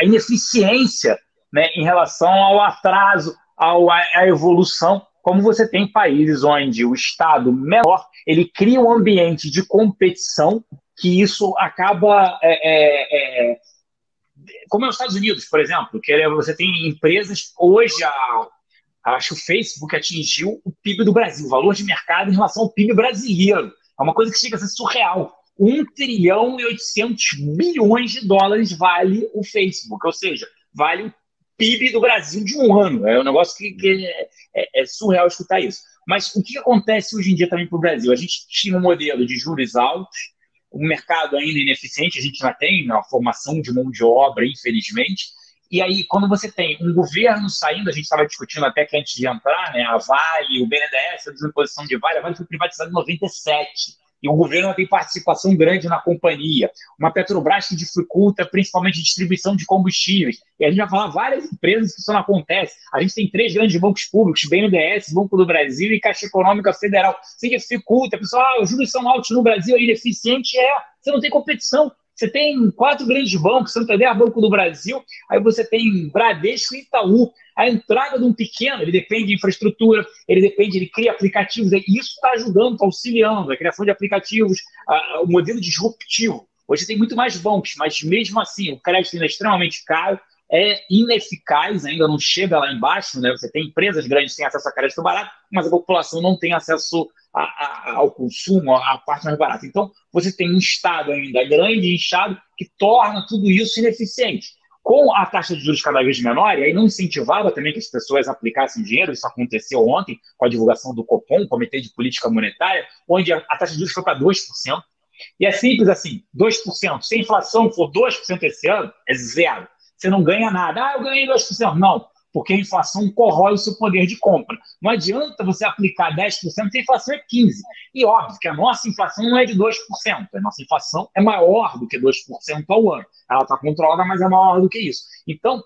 a ineficiência né, em relação ao atraso, ao, à evolução como você tem países onde o Estado menor ele cria um ambiente de competição que isso acaba. É, é, é, como é os Estados Unidos, por exemplo, que você tem empresas. Hoje, a, acho que o Facebook atingiu o PIB do Brasil, o valor de mercado em relação ao PIB brasileiro. É uma coisa que chega a ser surreal. 1 trilhão e 800 bilhões de dólares vale o Facebook, ou seja, vale o PIB do Brasil de um ano. É um negócio que, que é, é, é surreal escutar isso. Mas o que acontece hoje em dia também para o Brasil? A gente tinha um modelo de juros altos, o mercado ainda ineficiente, a gente já tem a formação de mão de obra, infelizmente. E aí, quando você tem um governo saindo, a gente estava discutindo até que antes de entrar, né, a Vale, o BNDES, a desimposição de Vale, a Vale foi privatizada em 97 e o governo tem participação grande na companhia. Uma Petrobras que dificulta principalmente a distribuição de combustíveis. E a gente vai falar várias empresas que isso não acontece. A gente tem três grandes bancos públicos, BNDES, Banco do Brasil e Caixa Econômica Federal. Você dificulta, pessoal, ah, os juros são altos no Brasil, é ineficiente, é. Você não tem competição. Você tem quatro grandes bancos, Santander, Banco do Brasil, aí você tem Bradesco e Itaú. A entrada de um pequeno, ele depende de infraestrutura, ele depende, ele cria aplicativos, e isso está ajudando, está auxiliando a criação de aplicativos, o modelo disruptivo. Hoje tem muito mais bancos, mas mesmo assim, o crédito ainda é extremamente caro, é ineficaz, ainda não chega lá embaixo, né? Você tem empresas grandes que têm acesso a crédito barato, mas a população não tem acesso a, a, ao consumo, à parte mais barata. Então, você tem um Estado ainda grande inchado que torna tudo isso ineficiente. Com a taxa de juros cada vez menor, e aí não incentivava também que as pessoas aplicassem dinheiro, isso aconteceu ontem com a divulgação do COPOM, Comitê de Política Monetária, onde a, a taxa de juros foi para 2%. E é simples assim, 2%. Se a inflação for 2% esse ano, é zero você não ganha nada. Ah, eu ganhei 2%. Não, porque a inflação corrói o seu poder de compra. Não adianta você aplicar 10%, se a inflação é 15%. E óbvio que a nossa inflação não é de 2%. A nossa inflação é maior do que 2% ao ano. Ela está controlada, mas é maior do que isso. Então,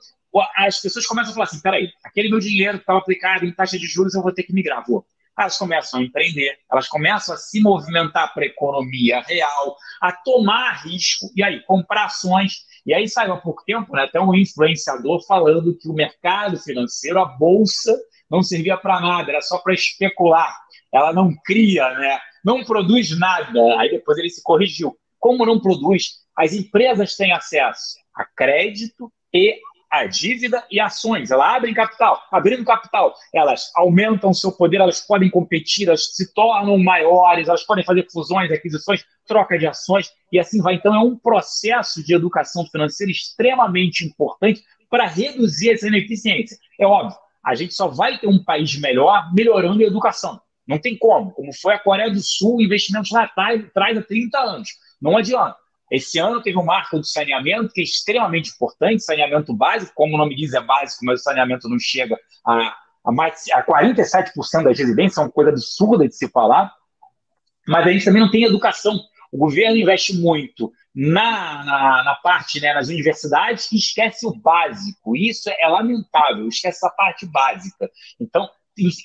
as pessoas começam a falar assim: peraí, aquele meu dinheiro que estava aplicado em taxa de juros, eu vou ter que migrar. Vou elas começam a empreender, elas começam a se movimentar para a economia real, a tomar risco, e aí, comprar ações. E aí saiu há pouco tempo né, até um influenciador falando que o mercado financeiro, a bolsa, não servia para nada, era só para especular. Ela não cria, né, não produz nada. Aí depois ele se corrigiu. Como não produz, as empresas têm acesso a crédito e a dívida e ações. Elas abrem capital. Abrindo capital, elas aumentam seu poder, elas podem competir, elas se tornam maiores, elas podem fazer fusões, aquisições, troca de ações e assim vai. Então, é um processo de educação financeira extremamente importante para reduzir essa ineficiência. É óbvio, a gente só vai ter um país melhor melhorando a educação. Não tem como. Como foi a Coreia do Sul, investimentos lá atrás, atrás há 30 anos. Não adianta. Esse ano teve um marco do saneamento, que é extremamente importante, saneamento básico, como o nome diz, é básico, mas o saneamento não chega a, a, mais, a 47% das residências, é uma coisa absurda de se falar. Mas a gente também não tem educação. O governo investe muito na, na, na parte, né, nas universidades, e esquece o básico. Isso é lamentável, esquece essa parte básica. Então,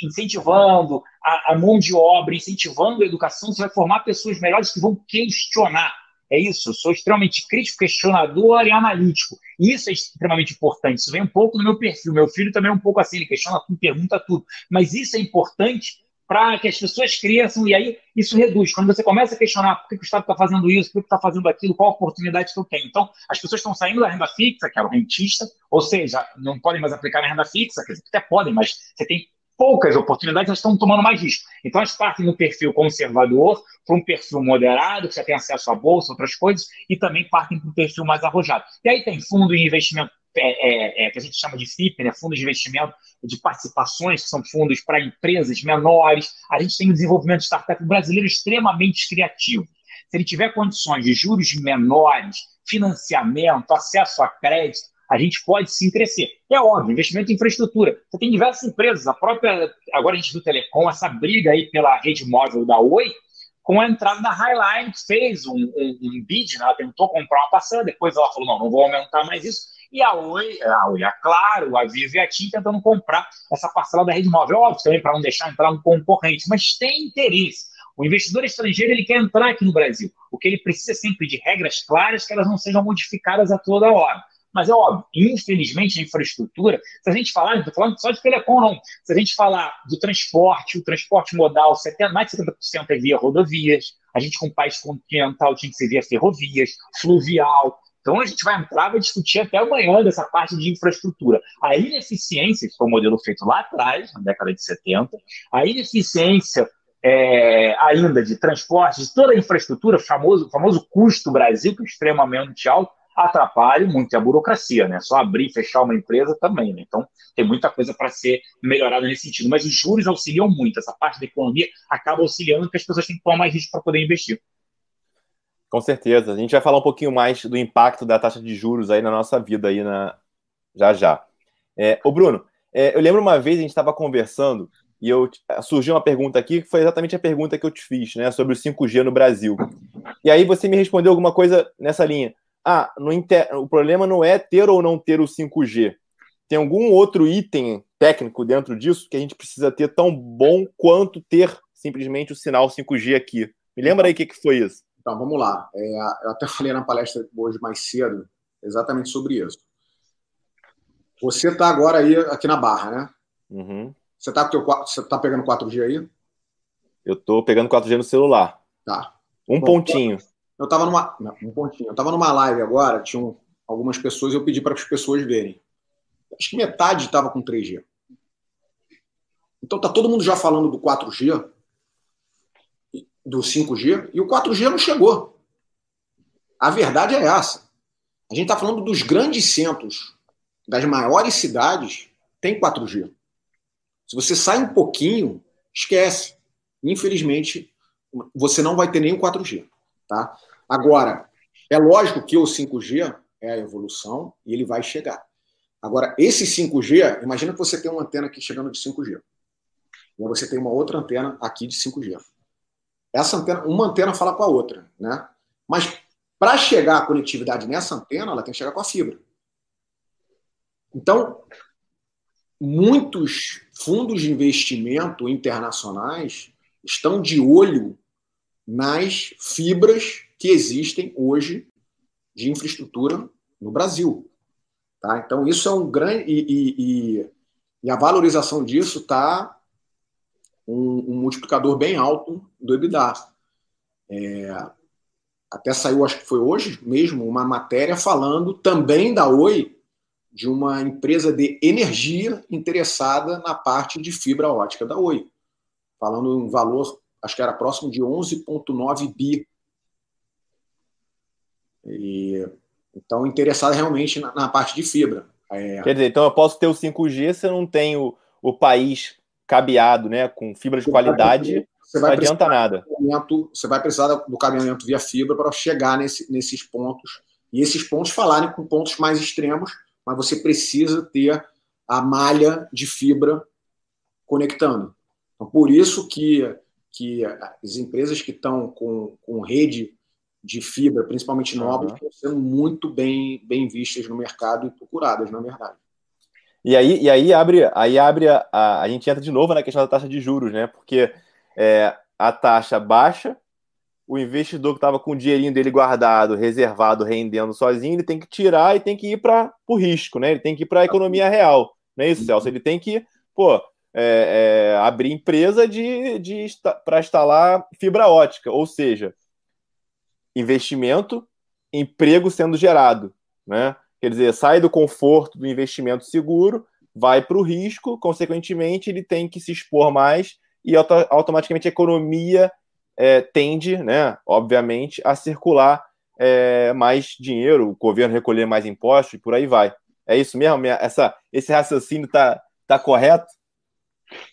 incentivando a, a mão de obra, incentivando a educação, você vai formar pessoas melhores que vão questionar É isso, eu sou extremamente crítico, questionador e analítico. Isso é extremamente importante. Isso vem um pouco no meu perfil. Meu filho também é um pouco assim, ele questiona tudo, pergunta tudo. Mas isso é importante para que as pessoas cresçam, e aí isso reduz. Quando você começa a questionar por que o Estado está fazendo isso, por que está fazendo aquilo, qual a oportunidade que eu tenho. Então, as pessoas estão saindo da renda fixa, que é o rentista, ou seja, não podem mais aplicar na renda fixa, quer dizer, até podem, mas você tem poucas oportunidades, elas estão tomando mais risco. Então, elas partem no perfil conservador, para um perfil moderado, que já tem acesso à bolsa, outras coisas, e também partem para um perfil mais arrojado. E aí tem fundo em investimento é, é, é, que a gente chama de FIP, né, fundos de investimento de participações, que são fundos para empresas menores. A gente tem um desenvolvimento de startup brasileiro extremamente criativo. Se ele tiver condições de juros menores, financiamento, acesso a crédito, a gente pode sim crescer. É óbvio, investimento em infraestrutura. Você tem diversas empresas, a própria, agora a gente viu o Telecom, essa briga aí pela rede móvel da Oi, com a entrada da Highline, fez um, um, um bid, né? ela tentou comprar uma passada, depois ela falou, não, não vou aumentar mais isso, e a Oi, a Oi, a Claro, a Vivo e a TIM tentando comprar essa parcela da rede móvel, óbvio, também para não deixar entrar um concorrente, mas tem interesse. O investidor estrangeiro ele quer entrar aqui no Brasil. O que ele precisa é sempre de regras claras que elas não sejam modificadas a toda hora. Mas é óbvio, infelizmente, a infraestrutura, se a gente falar, estou falando só de telecom, não. Se a gente falar do transporte, o transporte modal, 70, mais de 70% é via rodovias, a gente, com um país continental, tinha que ser via ferrovias, fluvial. Então, a gente vai entrar, vai discutir até amanhã dessa parte de infraestrutura. A ineficiência, que foi o modelo feito lá atrás, na década de 70, a ineficiência é, ainda de transporte, de toda a infraestrutura, famoso, famoso custo Brasil, que é extremamente alto, atrapalha muito a burocracia, né? Só abrir e fechar uma empresa também, né? Então, tem muita coisa para ser melhorada nesse sentido. Mas os juros auxiliam muito, essa parte da economia acaba auxiliando porque as pessoas têm que tomar mais risco para poder investir. Com certeza. A gente vai falar um pouquinho mais do impacto da taxa de juros aí na nossa vida aí na... já já. É, ô Bruno, é, eu lembro uma vez a gente estava conversando e eu surgiu uma pergunta aqui que foi exatamente a pergunta que eu te fiz, né, sobre o 5G no Brasil. E aí você me respondeu alguma coisa nessa linha ah, inter... o problema não é ter ou não ter o 5G. Tem algum outro item técnico dentro disso que a gente precisa ter tão bom quanto ter simplesmente o sinal 5G aqui? Me lembra aí o que, que foi isso? Então, vamos lá. É, eu até falei na palestra hoje mais cedo exatamente sobre isso. Você está agora aí aqui na Barra, né? Uhum. Você está tá pegando 4G aí? Eu estou pegando 4G no celular. Tá. Um Bom, pontinho. Eu estava numa. Um pontinho. Eu estava numa live agora, tinham algumas pessoas, eu pedi para as pessoas verem. Acho que metade estava com 3G. Então tá todo mundo já falando do 4G, do 5G, e o 4G não chegou. A verdade é essa. A gente está falando dos grandes centros, das maiores cidades, tem 4G. Se você sai um pouquinho, esquece. Infelizmente, você não vai ter nem o 4G. Tá? Agora, é lógico que o 5G é a evolução e ele vai chegar. Agora, esse 5G, imagina que você tem uma antena aqui chegando de 5G. E você tem uma outra antena aqui de 5G. Essa antena, uma antena fala com a outra, né? Mas para chegar a conectividade nessa antena, ela tem que chegar com a fibra. Então, muitos fundos de investimento internacionais estão de olho nas fibras que existem hoje de infraestrutura no Brasil. Tá? Então, isso é um grande. E, e, e, e a valorização disso está um, um, multiplicador bem alto do EBITDA. É, até saiu, acho que foi hoje mesmo, uma matéria falando também da Oi, de uma empresa de energia interessada na parte de fibra ótica da Oi. Falando um valor acho que era próximo de 11,9 bi. E, então, interessado realmente na, na parte de fibra. É... Quer dizer, então eu posso ter o 5G se eu não tenho o país cabeado, né, com fibra de qualidade, você não adianta nada. Você vai precisar do caminhamento via fibra para chegar nesse, nesses pontos. E esses pontos falarem com pontos mais extremos, mas você precisa ter a malha de fibra conectando. Então, por isso que que as empresas que estão com, com rede de fibra, principalmente nobres, uhum. estão sendo muito bem, bem vistas no mercado e procuradas, na verdade. E aí, e aí abre, aí abre a, a, a gente entra de novo na questão da taxa de juros, né? Porque é, a taxa baixa o investidor que estava com o dinheirinho dele guardado, reservado, rendendo sozinho, ele tem que tirar e tem que ir para o risco, né? Ele tem que ir para a economia real, não é isso, Celso? Ele tem que, pô, é, é, abrir empresa de, de para instalar fibra ótica, ou seja, investimento, emprego sendo gerado, né? Quer dizer, sai do conforto do investimento seguro, vai para o risco, consequentemente, ele tem que se expor mais e auto automaticamente a economia é, tende, né, obviamente, a circular é, mais dinheiro, o governo recolher mais impostos e por aí vai. É isso mesmo? Essa, esse raciocínio está tá correto?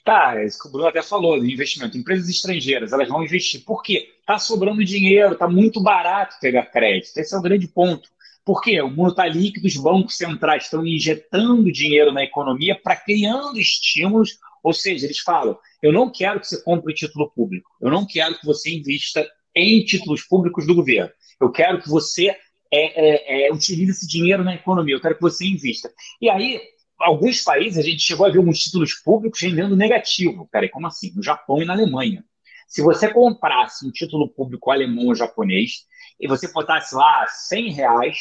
Tá, é isso que o Bruno até falou, de investimento. Empresas estrangeiras, elas vão investir. Por quê? Está sobrando dinheiro, está muito barato pegar crédito. Esse é o grande ponto. Por quê? O mundo está líquido, os bancos centrais estão injetando dinheiro na economia para criando estímulos, ou seja, eles falam: eu não quero que você compre título público, eu não quero que você invista em títulos públicos do governo, eu quero que você é, é, é, utilize esse dinheiro na economia, eu quero que você invista. E aí, alguns países, a gente chegou a ver alguns títulos públicos rendendo negativo. Peraí, como assim? No Japão e na Alemanha. Se você comprasse um título público alemão ou japonês e você botasse lá 100 reais,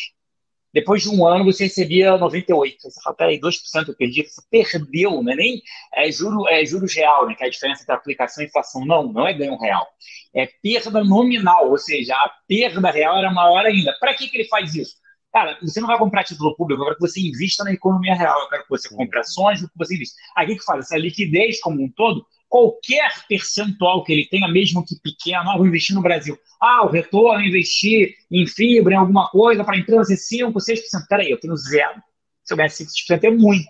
depois de um ano você recebia 98. Você fala, peraí, 2% eu perdi. Você perdeu, não é nem é, juro, é, juros real, né, que é a diferença entre aplicação e inflação. Não, não é ganho real. É perda nominal, ou seja, a perda real era maior ainda. Para que, que ele faz isso? Cara, você não vai comprar título público, eu quero que você invista na economia real, eu quero que você compre ações, que você invista. Aí o que, que faz? Essa liquidez como um todo qualquer percentual que ele tenha, mesmo que pequeno, ah, vou investir no Brasil. Ah, o retorno, investir em fibra, em alguma coisa, para a empresa ser 5%, 6%. Peraí, eu tenho zero. Se eu ganhar 5% é muito.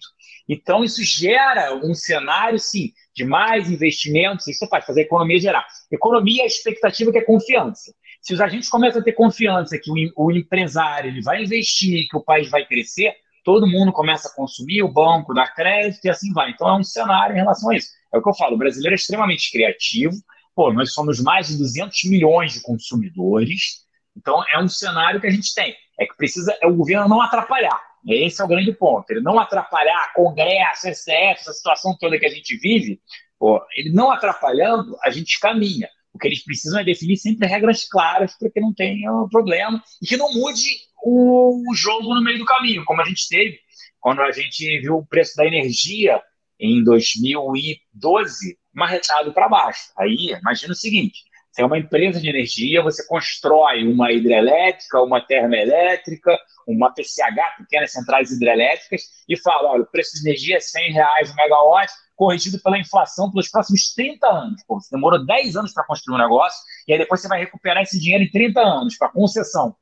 Então, isso gera um cenário, sim, de mais investimentos, isso faz, fazer a economia gerar. Economia, a expectativa que é confiança. Se os agentes começam a ter confiança que o, o empresário ele vai investir, que o país vai crescer, todo mundo começa a consumir, o banco dá crédito e assim vai. Então, é um cenário em relação a isso. É o que eu falo, o brasileiro é extremamente criativo. Pô, nós somos mais de 200 milhões de consumidores. Então, é um cenário que a gente tem. É que precisa é o governo não atrapalhar. Esse é o grande ponto. Ele não atrapalhar Congresso, STF, essa situação toda que a gente vive. Pô, ele não atrapalhando, a gente caminha. O que eles precisam é definir sempre regras claras para que não tenha problema e que não mude o jogo no meio do caminho, como a gente teve quando a gente viu o preço da energia em 2012 marretado para baixo. Aí, imagina o seguinte: você é uma empresa de energia, você constrói uma hidrelétrica, uma termoelétrica, uma PCH, pequenas centrais hidrelétricas, e fala: olha, o preço de energia é 100 reais o megawatt, corrigido pela inflação pelos próximos 30 anos. Pô, você demorou 10 anos para construir um negócio, e aí depois você vai recuperar esse dinheiro em 30 anos, para concessão.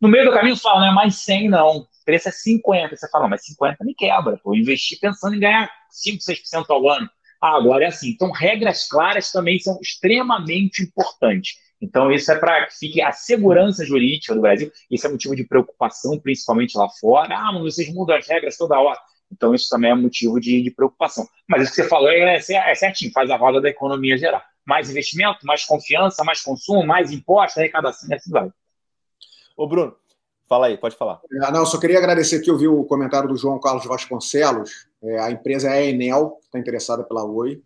No meio do caminho, fala, não é mais 100, não preço é 50. Você fala, mas 50 me quebra. Pô. Eu investi pensando em ganhar 5, 6% ao ano. Ah, agora é assim. Então, regras claras também são extremamente importantes. Então, isso é para que fique a segurança jurídica do Brasil. Isso é motivo de preocupação, principalmente lá fora. Ah, mas vocês mudam as regras toda hora. Então, isso também é motivo de, de preocupação. Mas isso que você falou é, é, certinho, faz a roda da economia gerar. Mais investimento, mais confiança, mais consumo, mais impostos, arrecadação e assim vai. Ô, Bruno, Fala aí, pode falar. É, não, só queria agradecer que eu vi o comentário do João Carlos Vasconcelos. É, a empresa é a Enel, está interessada pela Oi,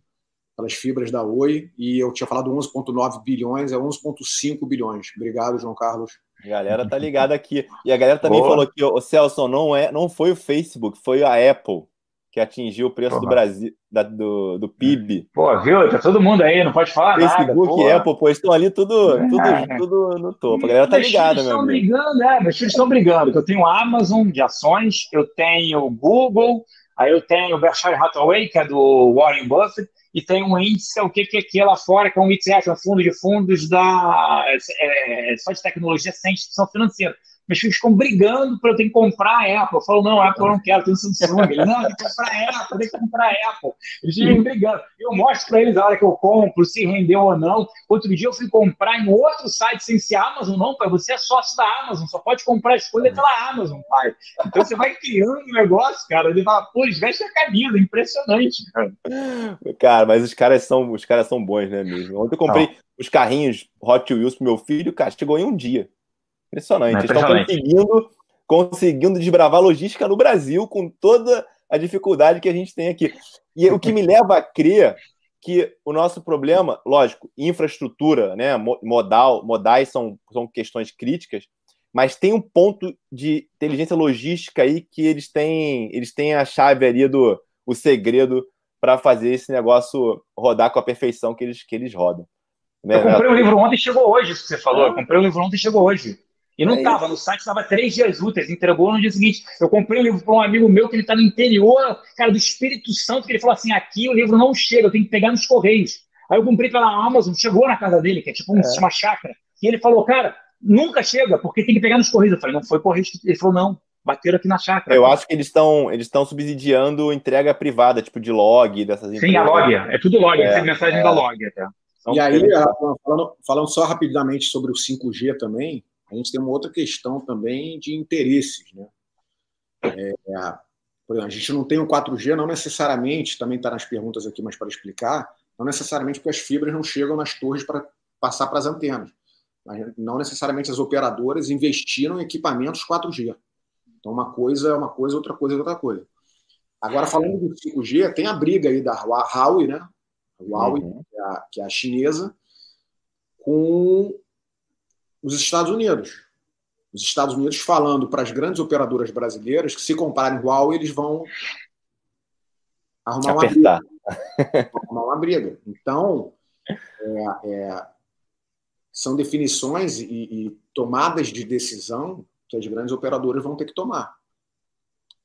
pelas fibras da Oi, e eu tinha falado 11,9 bilhões, é 11,5 bilhões. Obrigado, João Carlos. A galera tá ligada aqui. E a galera também Boa. falou que o Celso não é, não foi o Facebook, foi a Apple que atingiu o preço do Brasil, da, do, do PIB. Pô, viu? Tá todo mundo aí, não pode falar Facebook, nada. Apple, pô, estão ali tudo, é. tudo, tudo no topo. A galera tá ligada, meu estão brigando, é, meus filhos estão brigando. Eu tenho Amazon de ações, eu tenho Google, aí eu tenho o Berkshire Hathaway, que é do Warren Buffett, e tem um índice, é o que, que é lá fora, que é um índice, é um fundo de fundos da, é, é, só de tecnologia sem instituição financeira meus filhos ficam brigando para eu ter que comprar a Apple. Eu falo, não, Apple eu não quero, tenho Samsung. Ele, não, tem que comprar a Apple, tem que comprar a Apple. Eles ficam brigando. Eu mostro para eles a hora que eu compro, se rendeu ou não. Outro dia eu fui comprar em outro site sem ser Amazon, não, pai, você é sócio da Amazon, só pode comprar as coisas pela Amazon, pai. Então você vai criando um negócio, cara. Ele fala, pô, eles vestem a camisa, impressionante, cara. Cara, mas os caras são, os caras são bons, né, mesmo? Ontem eu comprei não. os carrinhos Hot Wheels pro meu filho, cara, chegou em um dia. Impressionante. É estão conseguindo, conseguindo desbravar a logística no Brasil com toda a dificuldade que a gente tem aqui. E o que me leva a crer que o nosso problema, lógico, infraestrutura, né, modal, modais são, são questões críticas, mas tem um ponto de inteligência logística aí que eles têm, eles têm a chave ali do o segredo para fazer esse negócio rodar com a perfeição que eles, que eles rodam. Né? Eu comprei um livro ontem e chegou hoje, isso que você falou. Eu comprei um livro ontem e chegou hoje. E não estava, é no site estava três dias úteis, entregou no dia seguinte. Eu comprei um livro para um amigo meu que ele está no interior, cara, do Espírito Santo, que ele falou assim: aqui o livro não chega, eu tenho que pegar nos Correios. Aí eu comprei pela Amazon, chegou na casa dele, que é tipo um, é. uma chácara. E ele falou, cara, nunca chega, porque tem que pegar nos Correios. Eu falei, não foi Correios. Ele falou, não, bateram aqui na chácara. Eu acho que eles estão eles estão subsidiando entrega privada, tipo de log, dessas Sim, empresas. a log, é tudo log, é, é mensagem é. da log até. e aí, falando, falando só rapidamente sobre o 5G também, a gente tem uma outra questão também de interesses. Né? É, por exemplo, a gente não tem o 4G, não necessariamente, também está nas perguntas aqui, mas para explicar, não necessariamente porque as fibras não chegam nas torres para passar para as antenas. Mas não necessariamente as operadoras investiram em equipamentos 4G. Então, uma coisa é uma coisa, outra coisa é outra coisa. Agora, falando do 5G, tem a briga aí da Huawei, né? Huawei, uhum. que, é a, que é a chinesa, com os Estados Unidos. Os Estados Unidos falando para as grandes operadoras brasileiras que se comprarem Huawei, eles vão arrumar Apertar. uma briga. arrumar uma briga. Então, é, é, são definições e, e tomadas de decisão que as grandes operadoras vão ter que tomar.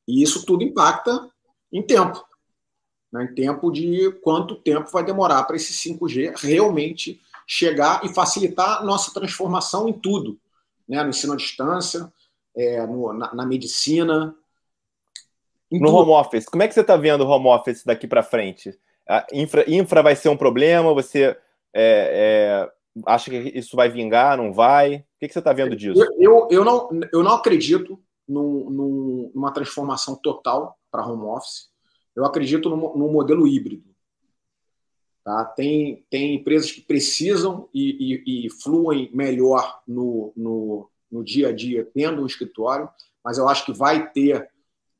E isso tudo impacta em tempo. Né? Em tempo de quanto tempo vai demorar para esse 5G realmente chegar e facilitar nossa transformação em tudo, né? no ensino à distância, é, no, na, na, medicina. No tudo. home office, como é que você está vendo o home office daqui para frente? A infra, infra vai ser um problema? Você é, é, acha que isso vai vingar? Não vai? O que, que você está vendo disso? Eu, eu, eu, não, eu não acredito num, num, numa transformação total para home office. Eu acredito no modelo híbrido. Tá? Tem, tem empresas que precisam e, e, e fluem melhor no, no, no, dia a dia tendo um escritório, mas eu acho que vai ter.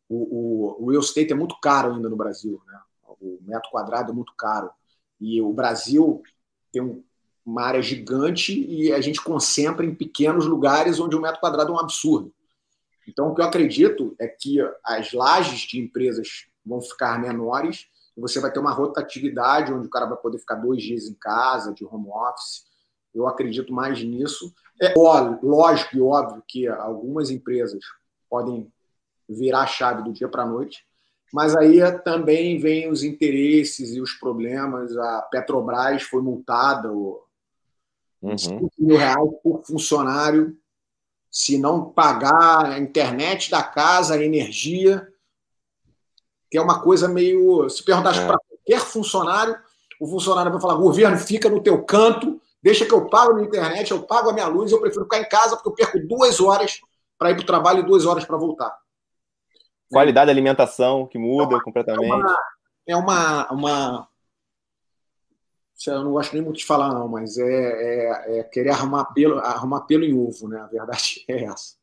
O, o, o real estate é muito caro ainda no Brasil. Né? O metro quadrado é muito caro. E o Brasil tem um, uma área gigante e a gente concentra em pequenos lugares onde o metro quadrado é um absurdo. Então, o que eu acredito é que as lajes de empresas vão ficar menores você vai ter uma rotatividade onde o cara vai poder ficar dois dias em casa, de home office. Eu acredito mais nisso. É lógico e óbvio que algumas empresas podem virar a chave do dia para a noite, mas aí também vem os interesses e os problemas. A Petrobras foi multada uhum. 5 mil reais por funcionário se não pagar a internet da casa, a energia que é uma coisa meio. Se perguntasse é. para qualquer funcionário, o funcionário vai falar: governo, fica no teu canto, deixa que eu pago a minha internet, eu pago a minha luz, eu prefiro ficar em casa porque eu perco duas horas para ir para o trabalho e duas horas para voltar. Qualidade da alimentação que muda é uma, completamente. É uma, é uma, uma, Eu não gosto nem muito de falar, não, mas é, é, é querer arrumar pelo, arrumar pelo em ovo, né? A verdade é essa.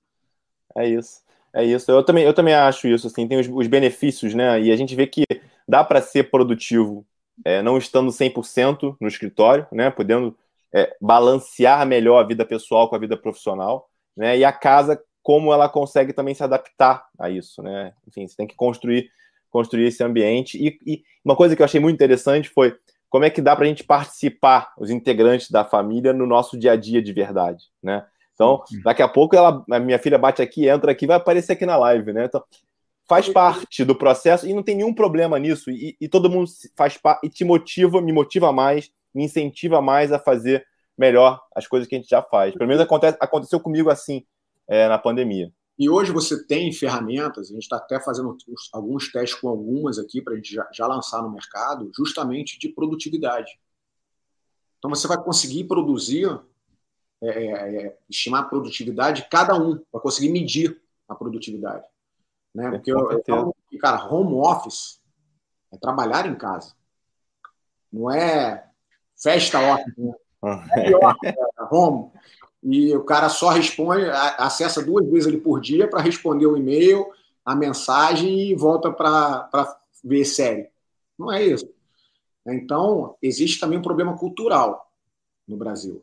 É isso. É isso. Eu também, eu também acho isso. Assim, tem os, os benefícios, né? E a gente vê que dá para ser produtivo é, não estando 100% no escritório, né? Podendo é, balancear melhor a vida pessoal com a vida profissional, né? E a casa, como ela consegue também se adaptar a isso, né? Enfim, você tem que construir, construir esse ambiente. E, e uma coisa que eu achei muito interessante foi como é que dá para a gente participar, os integrantes da família, no nosso dia a dia de verdade, né? Então, daqui a pouco ela, a minha filha bate aqui, entra aqui, vai aparecer aqui na live, né? Então, faz parte do processo e não tem nenhum problema nisso. E, e todo mundo faz parte e te motiva, me motiva mais, me incentiva mais a fazer melhor as coisas que a gente já faz. Pelo menos acontece, aconteceu comigo assim é, na pandemia. E hoje você tem ferramentas, a gente está até fazendo alguns testes com algumas aqui para a gente já, já lançar no mercado, justamente de produtividade. Então você vai conseguir produzir é, é, é, estimar a produtividade de cada um, para conseguir medir a produtividade. Né? Porque eu, eu falo que, cara, home office é trabalhar em casa. Não é festa office, né? É, é home. E o cara só responde, acessa duas vezes ali por dia para responder o e-mail, a mensagem e volta para ver série. Não é isso. Então, existe também um problema cultural no Brasil.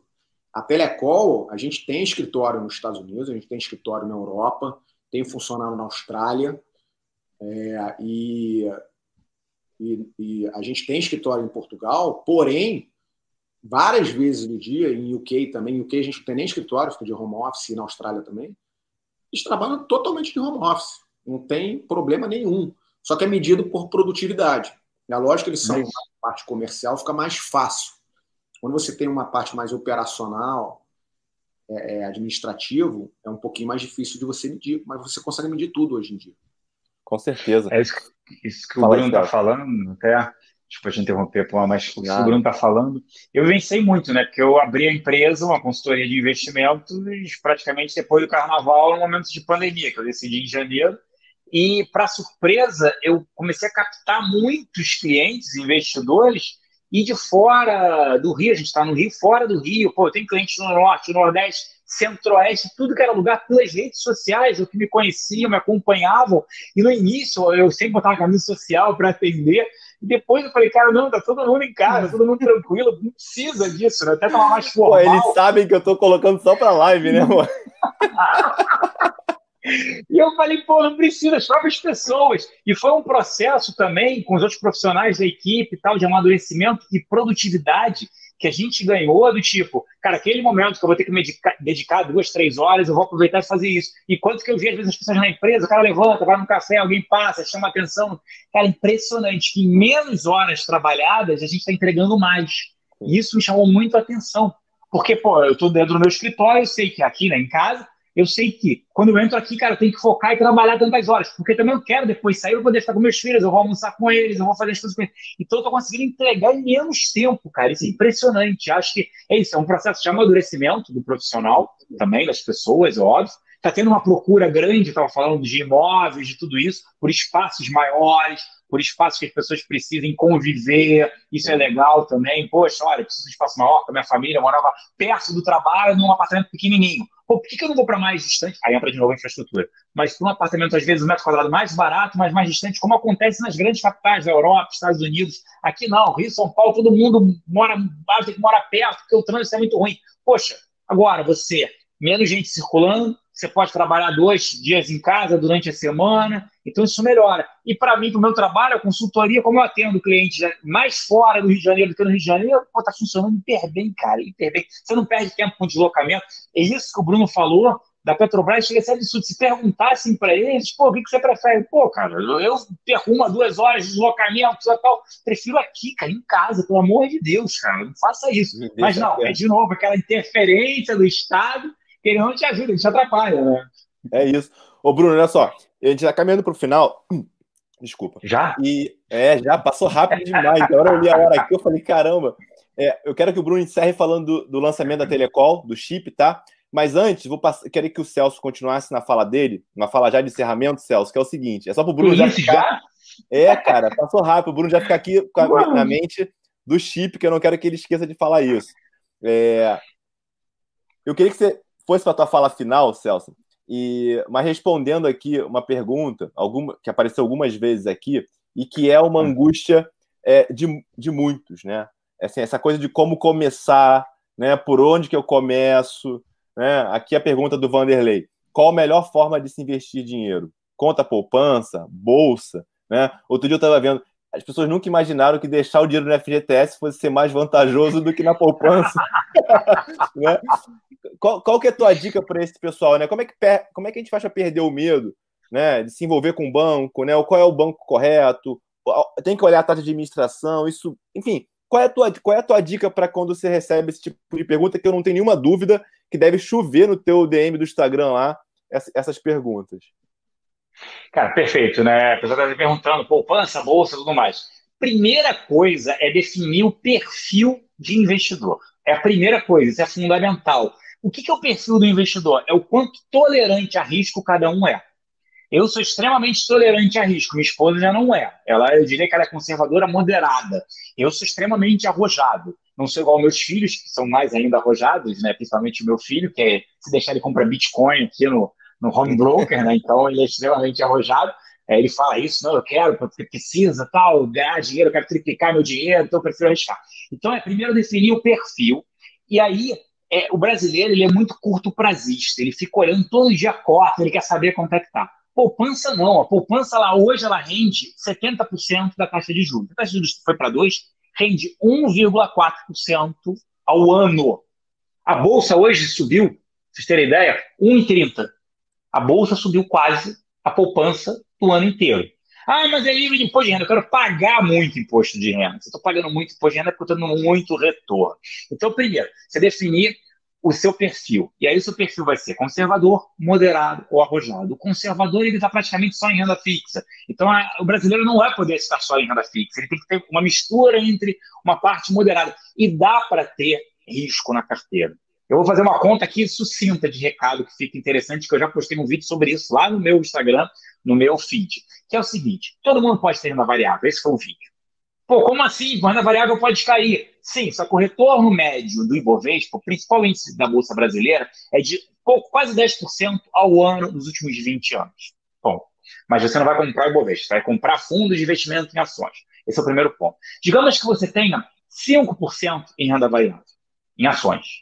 A Telecol, a gente tem escritório nos Estados Unidos, a gente tem escritório na Europa, tem funcionário na Austrália, é, e, e, e, a gente tem escritório em Portugal, porém, várias vezes no dia, em UK também, em UK a gente não tem nem escritório, fica de home office, e na Austrália também, eles trabalham totalmente de home office, não tem problema nenhum, só que é medido por produtividade. É lógico que eles saem da parte comercial, fica mais fácil. Quando você tem uma parte mais operacional, é, é, administrativo, é um pouquinho mais difícil de você medir, mas você consegue medir tudo hoje em dia. Com certeza. É isso, isso que Fala o Bruno está falando, até desculpa te interromper, mas o que o Bruno está falando, eu vencei muito, né? Porque eu abri a empresa, uma consultoria de investimentos, praticamente depois do carnaval, no momento de pandemia, que eu decidi em janeiro. E, para surpresa, eu comecei a captar muitos clientes, investidores, e de fora do Rio, a gente está no Rio, fora do Rio, pô, tenho clientes no Norte, no Nordeste, Centro-Oeste, tudo que era lugar pelas redes sociais, o que me conheciam, me acompanhavam. E no início eu sempre botava camisa social para atender. E depois eu falei, cara, não, tá todo mundo em casa, todo mundo tranquilo, não precisa disso, né? Até tava mais formal. Pô, eles sabem que eu tô colocando só pra live, né, amor? E eu falei, pô, não precisa, as próprias pessoas. E foi um processo também com os outros profissionais da equipe, tal, de amadurecimento e produtividade que a gente ganhou do tipo, cara, aquele momento que eu vou ter que me dedicar duas, três horas, eu vou aproveitar e fazer isso. E quanto que eu vi, às vezes, as pessoas na empresa, o cara levanta, vai no café, alguém passa, chama atenção. Cara, impressionante que em menos horas trabalhadas a gente está entregando mais. E isso me chamou muito a atenção. Porque, pô, eu estou dentro do meu escritório, eu sei que aqui, né, em casa, eu sei que quando eu entro aqui, cara, eu tenho que focar e trabalhar tantas horas, porque também eu quero depois sair para poder estar com meus filhos, eu vou almoçar com eles, eu vou fazer as coisas com eles. Então eu tô conseguindo entregar em menos tempo, cara. Isso é impressionante. Acho que é isso, é um processo de amadurecimento do profissional, também das pessoas, óbvio. Está tendo uma procura grande, estava falando de imóveis, de tudo isso, por espaços maiores, por espaços que as pessoas precisem conviver, isso é legal também. Poxa, olha, preciso de espaço maior para minha família, morava perto do trabalho, num apartamento pequenininho. Pô, por que, que eu não vou para mais distante? Aí entra de novo a infraestrutura. Mas para um apartamento, às vezes, um metro quadrado mais barato, mas mais distante, como acontece nas grandes capitais da Europa, Estados Unidos. Aqui não, Rio, São Paulo, todo mundo mora, tem que perto, porque o trânsito é muito ruim. Poxa, agora você, menos gente circulando, você pode trabalhar dois dias em casa durante a semana, então isso melhora. E para mim, para o meu trabalho, a consultoria, como eu atendo clientes mais fora do Rio de Janeiro do que no Rio de Janeiro, está funcionando hiper bem, cara, hiper bem. Você não perde tempo com deslocamento. É isso que o Bruno falou da Petrobras, chega a ser absurdo. Se perguntassem para eles, pô, o que, que você prefere? Pô, cara, eu perco uma, duas horas de deslocamento e tal. Prefiro aqui, cara, em casa, pelo amor de Deus, cara, não faça isso. Mas não, é de novo aquela interferência do Estado que ele não te ajuda, ele te atrapalha, né? É isso. Ô, Bruno, olha só, a gente tá caminhando pro final. Desculpa. Já? E é, já passou rápido demais. Agora eu li a hora aqui, eu falei, caramba. É, eu quero que o Bruno encerre falando do, do, lançamento da Telecol, do chip, tá? Mas antes, vou passar, querer que o Celso continuasse na fala dele, na fala já de encerramento, Celso, que é o seguinte: é só pro Bruno já ficar. Já? É, cara, passou rápido. O Bruno já fica aqui com a, na mente do chip, que eu não quero que ele esqueça de falar isso. É, eu queria que você fosse para a tua fala final, Celso, e, mas respondendo aqui uma pergunta alguma, que apareceu algumas vezes aqui, e que é uma hum. angústia é, de, de muitos, né? Assim, essa coisa de como começar, né? Por onde que eu começo, né? Aqui a pergunta do Vanderlei. Qual a melhor forma de se investir dinheiro? Conta poupança, bolsa, né? Outro dia eu estava vendo, as pessoas nunca imaginaram que deixar o dinheiro no FGTS fosse ser mais vantajoso do que na poupança. né? qual, qual que é a tua dica para esse pessoal? Né? Como, é que, como é que a gente faz para perder o medo né, de se envolver com o banco? Né? Qual é o banco correto? Tem que olhar a taxa de administração, isso, enfim. Qual é a tua, qual é a tua dica para quando você recebe esse tipo de pergunta que eu não tenho nenhuma dúvida que deve chover no teu DM do Instagram lá essas perguntas? Cara, perfeito, né? A pessoa está perguntando poupança, bolsa, tudo mais. Primeira coisa é definir o perfil de investidor. É a primeira coisa, isso é fundamental. O que, que é o perfil do investidor? É o quanto tolerante a risco cada um é. Eu sou extremamente tolerante a risco, minha esposa já não é. Ela, eu diria que ela é conservadora moderada. Eu sou extremamente arrojado. Não sou igual meus filhos, que são mais ainda arrojados, né? principalmente o meu filho, que é, se deixar ele comprar Bitcoin aqui no, no home broker, né? então ele é extremamente arrojado. É, ele fala isso, não, eu quero, porque precisa, tal, ganhar dinheiro, eu quero triplicar meu dinheiro, então eu prefiro arriscar. Então é primeiro definir o perfil, e aí é, o brasileiro ele é muito curto prazista, ele fica olhando todo dia a cota, ele quer saber quanto é que tá. Poupança não, a poupança lá hoje ela rende 70% da taxa de juros. A taxa de juros foi para 2, rende 1,4% ao ano. A bolsa hoje subiu, vocês terem ideia, 1,30. A bolsa subiu quase a poupança do ano inteiro. Ah, mas é livre de imposto de renda. Eu quero pagar muito imposto de renda. Se eu estou pagando muito imposto de renda, é porque eu estou dando muito retorno. Então, primeiro, você definir o seu perfil. E aí o seu perfil vai ser conservador, moderado ou arrojado. O conservador ele está praticamente só em renda fixa. Então a, o brasileiro não vai poder estar só em renda fixa. Ele tem que ter uma mistura entre uma parte moderada. E dá para ter risco na carteira. Eu vou fazer uma conta aqui sucinta de recado que fica interessante, que eu já postei um vídeo sobre isso lá no meu Instagram, no meu feed. Que é o seguinte: todo mundo pode ter renda variável. Esse foi o vídeo. Pô, como assim? Renda variável pode cair. Sim, só que o retorno médio do Ibovespa, o principal índice da Bolsa Brasileira, é de pouco, quase 10% ao ano nos últimos 20 anos. Bom, mas você não vai comprar Ibovespa, você vai comprar fundos de investimento em ações. Esse é o primeiro ponto. Digamos que você tenha 5% em renda variável, em ações.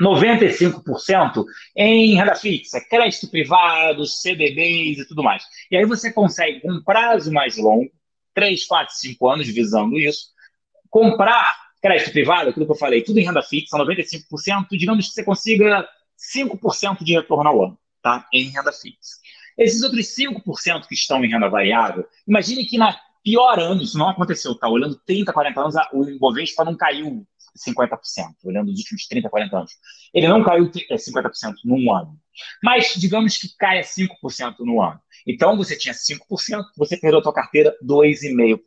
95% em renda fixa, crédito privado, CDBs e tudo mais. E aí você consegue, com um prazo mais longo, 3, 4, 5 anos visando isso, comprar crédito privado, aquilo que eu falei, tudo em renda fixa, 95%, digamos que você consiga 5% de retorno ao ano, tá? Em renda fixa. Esses outros 5% que estão em renda variável, imagine que na pior ano, isso não aconteceu, tá? Olhando 30, 40 anos, o Ibovespa não caiu 50%, olhando os últimos 30, 40 anos. Ele não caiu 50% é, num ano. Mas digamos que caia 5% no ano. Então você tinha 5%, você perdeu a sua carteira 2,5%.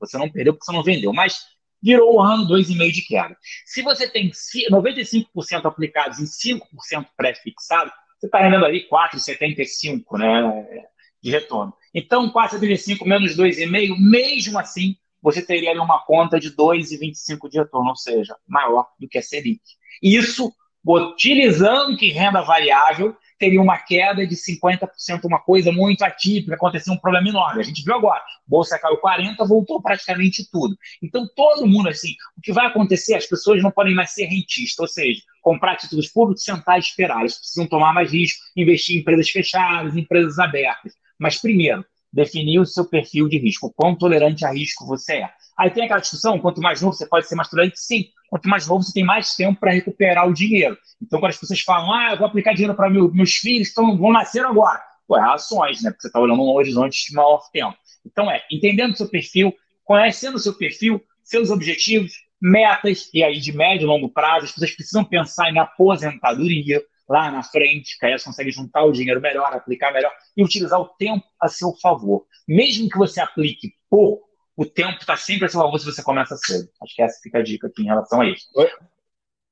Você não perdeu porque você não vendeu, mas virou o ano 2,5% de queda. Se você tem 95% aplicados em 5% pré-fixado, você está rendendo ali 4,75% né, de retorno. Então, 4,75 menos 2,5, mesmo assim, você teria ali uma conta de 2,25 de retorno, ou seja, maior do que a Selic. Isso, utilizando que renda variável, teria uma queda de 50%, uma coisa muito atípica, aconteceu um problema enorme. A gente viu agora, bolsa caiu 40%, voltou praticamente tudo. Então, todo mundo, assim, o que vai acontecer, as pessoas não podem mais ser rentistas, ou seja, comprar títulos públicos, sentar e esperar. Eles precisam tomar mais risco, investir em empresas fechadas, em empresas abertas. Mas, primeiro, definir o seu perfil de risco, quão tolerante a risco você é. Aí tem aquela discussão, quanto mais novo você pode ser mais tolerante? Sim. Quanto mais novo você tem mais tempo para recuperar o dinheiro. Então, quando as pessoas falam, ah, eu vou aplicar dinheiro para meu, meus filhos, então vão nascer agora. Ué, ações, né? Porque você está olhando um horizonte de maior tempo. Então, é, entendendo o seu perfil, conhecendo o seu perfil, seus objetivos, metas, e aí de médio e longo prazo, as pessoas precisam pensar em aposentadoria, lá na frente, que aí você consegue juntar o dinheiro melhor, aplicar melhor e utilizar o tempo a seu favor. Mesmo que você aplique pouco, o tempo está sempre a seu favor se você começa cedo. Acho que essa fica a dica aqui em relação a isso.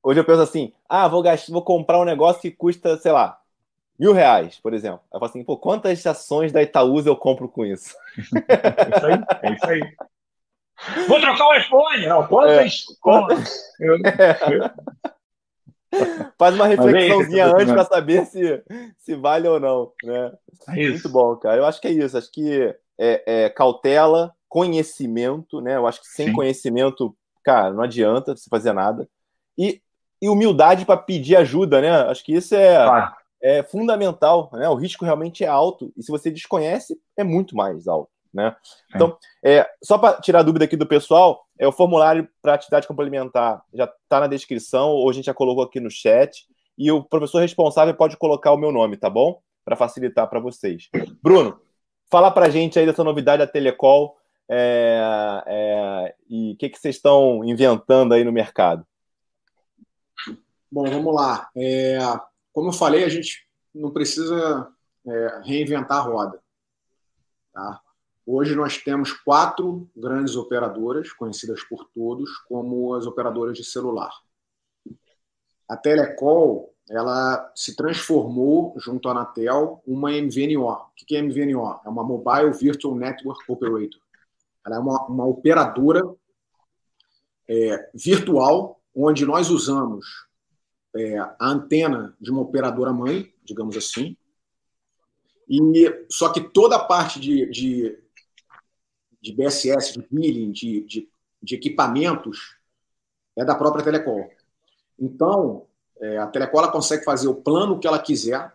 Hoje eu penso assim, ah, vou, gastar, vou comprar um negócio que custa, sei lá, mil reais, por exemplo. Eu falo assim, pô, quantas ações da Itaúsa eu compro com isso? é isso aí, é isso aí. Vou trocar o iPhone! Não, quantas? É. quantas? Eu... É. Faz uma reflexãozinha é antes para saber se, se vale ou não. Né? É Muito bom, cara. Eu acho que é isso. Acho que é, é cautela, conhecimento, né? Eu acho que sem Sim. conhecimento, cara, não adianta você fazer nada. E, e humildade para pedir ajuda, né? Acho que isso é, claro. é fundamental. Né? O risco realmente é alto. E se você desconhece, é muito mais alto. Né? É. Então, é, só para tirar a dúvida aqui do pessoal, é o formulário para atividade complementar já está na descrição, ou a gente já colocou aqui no chat, e o professor responsável pode colocar o meu nome, tá bom? Para facilitar para vocês. Bruno, fala para a gente aí dessa novidade da Telecol é, é, e o que, que vocês estão inventando aí no mercado. Bom, vamos lá. É, como eu falei, a gente não precisa é, reinventar a roda. Tá? Hoje nós temos quatro grandes operadoras, conhecidas por todos como as operadoras de celular. A Telecol ela se transformou, junto à Anatel, uma MVNO. O que é MVNO? É uma Mobile Virtual Network Operator. Ela é uma, uma operadora é, virtual, onde nós usamos é, a antena de uma operadora mãe, digamos assim, E, só que toda a parte de, de, de BSS, de billing, de, de, de, equipamentos, é da própria Telecom. Então, é, a Telecom consegue fazer o plano que ela quiser.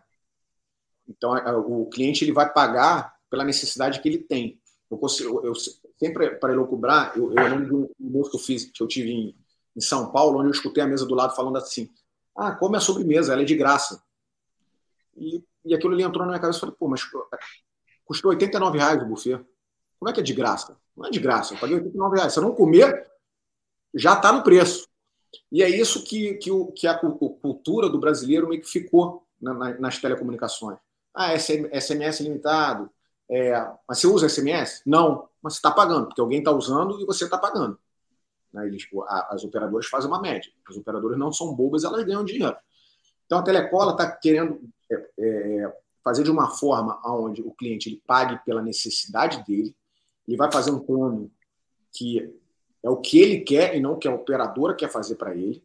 Então, o cliente ele vai pagar pela necessidade que ele tem. Eu, consigo, eu sempre, para ele cobrar, eu, eu lembro de um moço que eu fiz, que eu tive em, em São Paulo, onde eu escutei a mesa do lado falando assim: ah, come a sobremesa, ela é de graça. E, e aquilo ali entrou na minha cabeça e falei, pô, mas custou 89 reais o buffet. Como é que é de graça? Não é de graça, eu paguei 89 reais. Se eu não comer, já está no preço. E é isso que, que, o, que a cultura do brasileiro meio que ficou na, na, nas telecomunicações. Ah, SMS limitado. É, mas você usa SMS? Não, mas você está pagando, porque alguém está usando e você está pagando. Né? Eles, tipo, as operadoras fazem uma média. As operadoras não são bobas, elas ganham dinheiro. Então a Telecola está querendo é, é, fazer de uma forma onde o cliente ele pague pela necessidade dele, ele vai fazer um plano que é o que ele quer e não o que a operadora quer fazer para ele,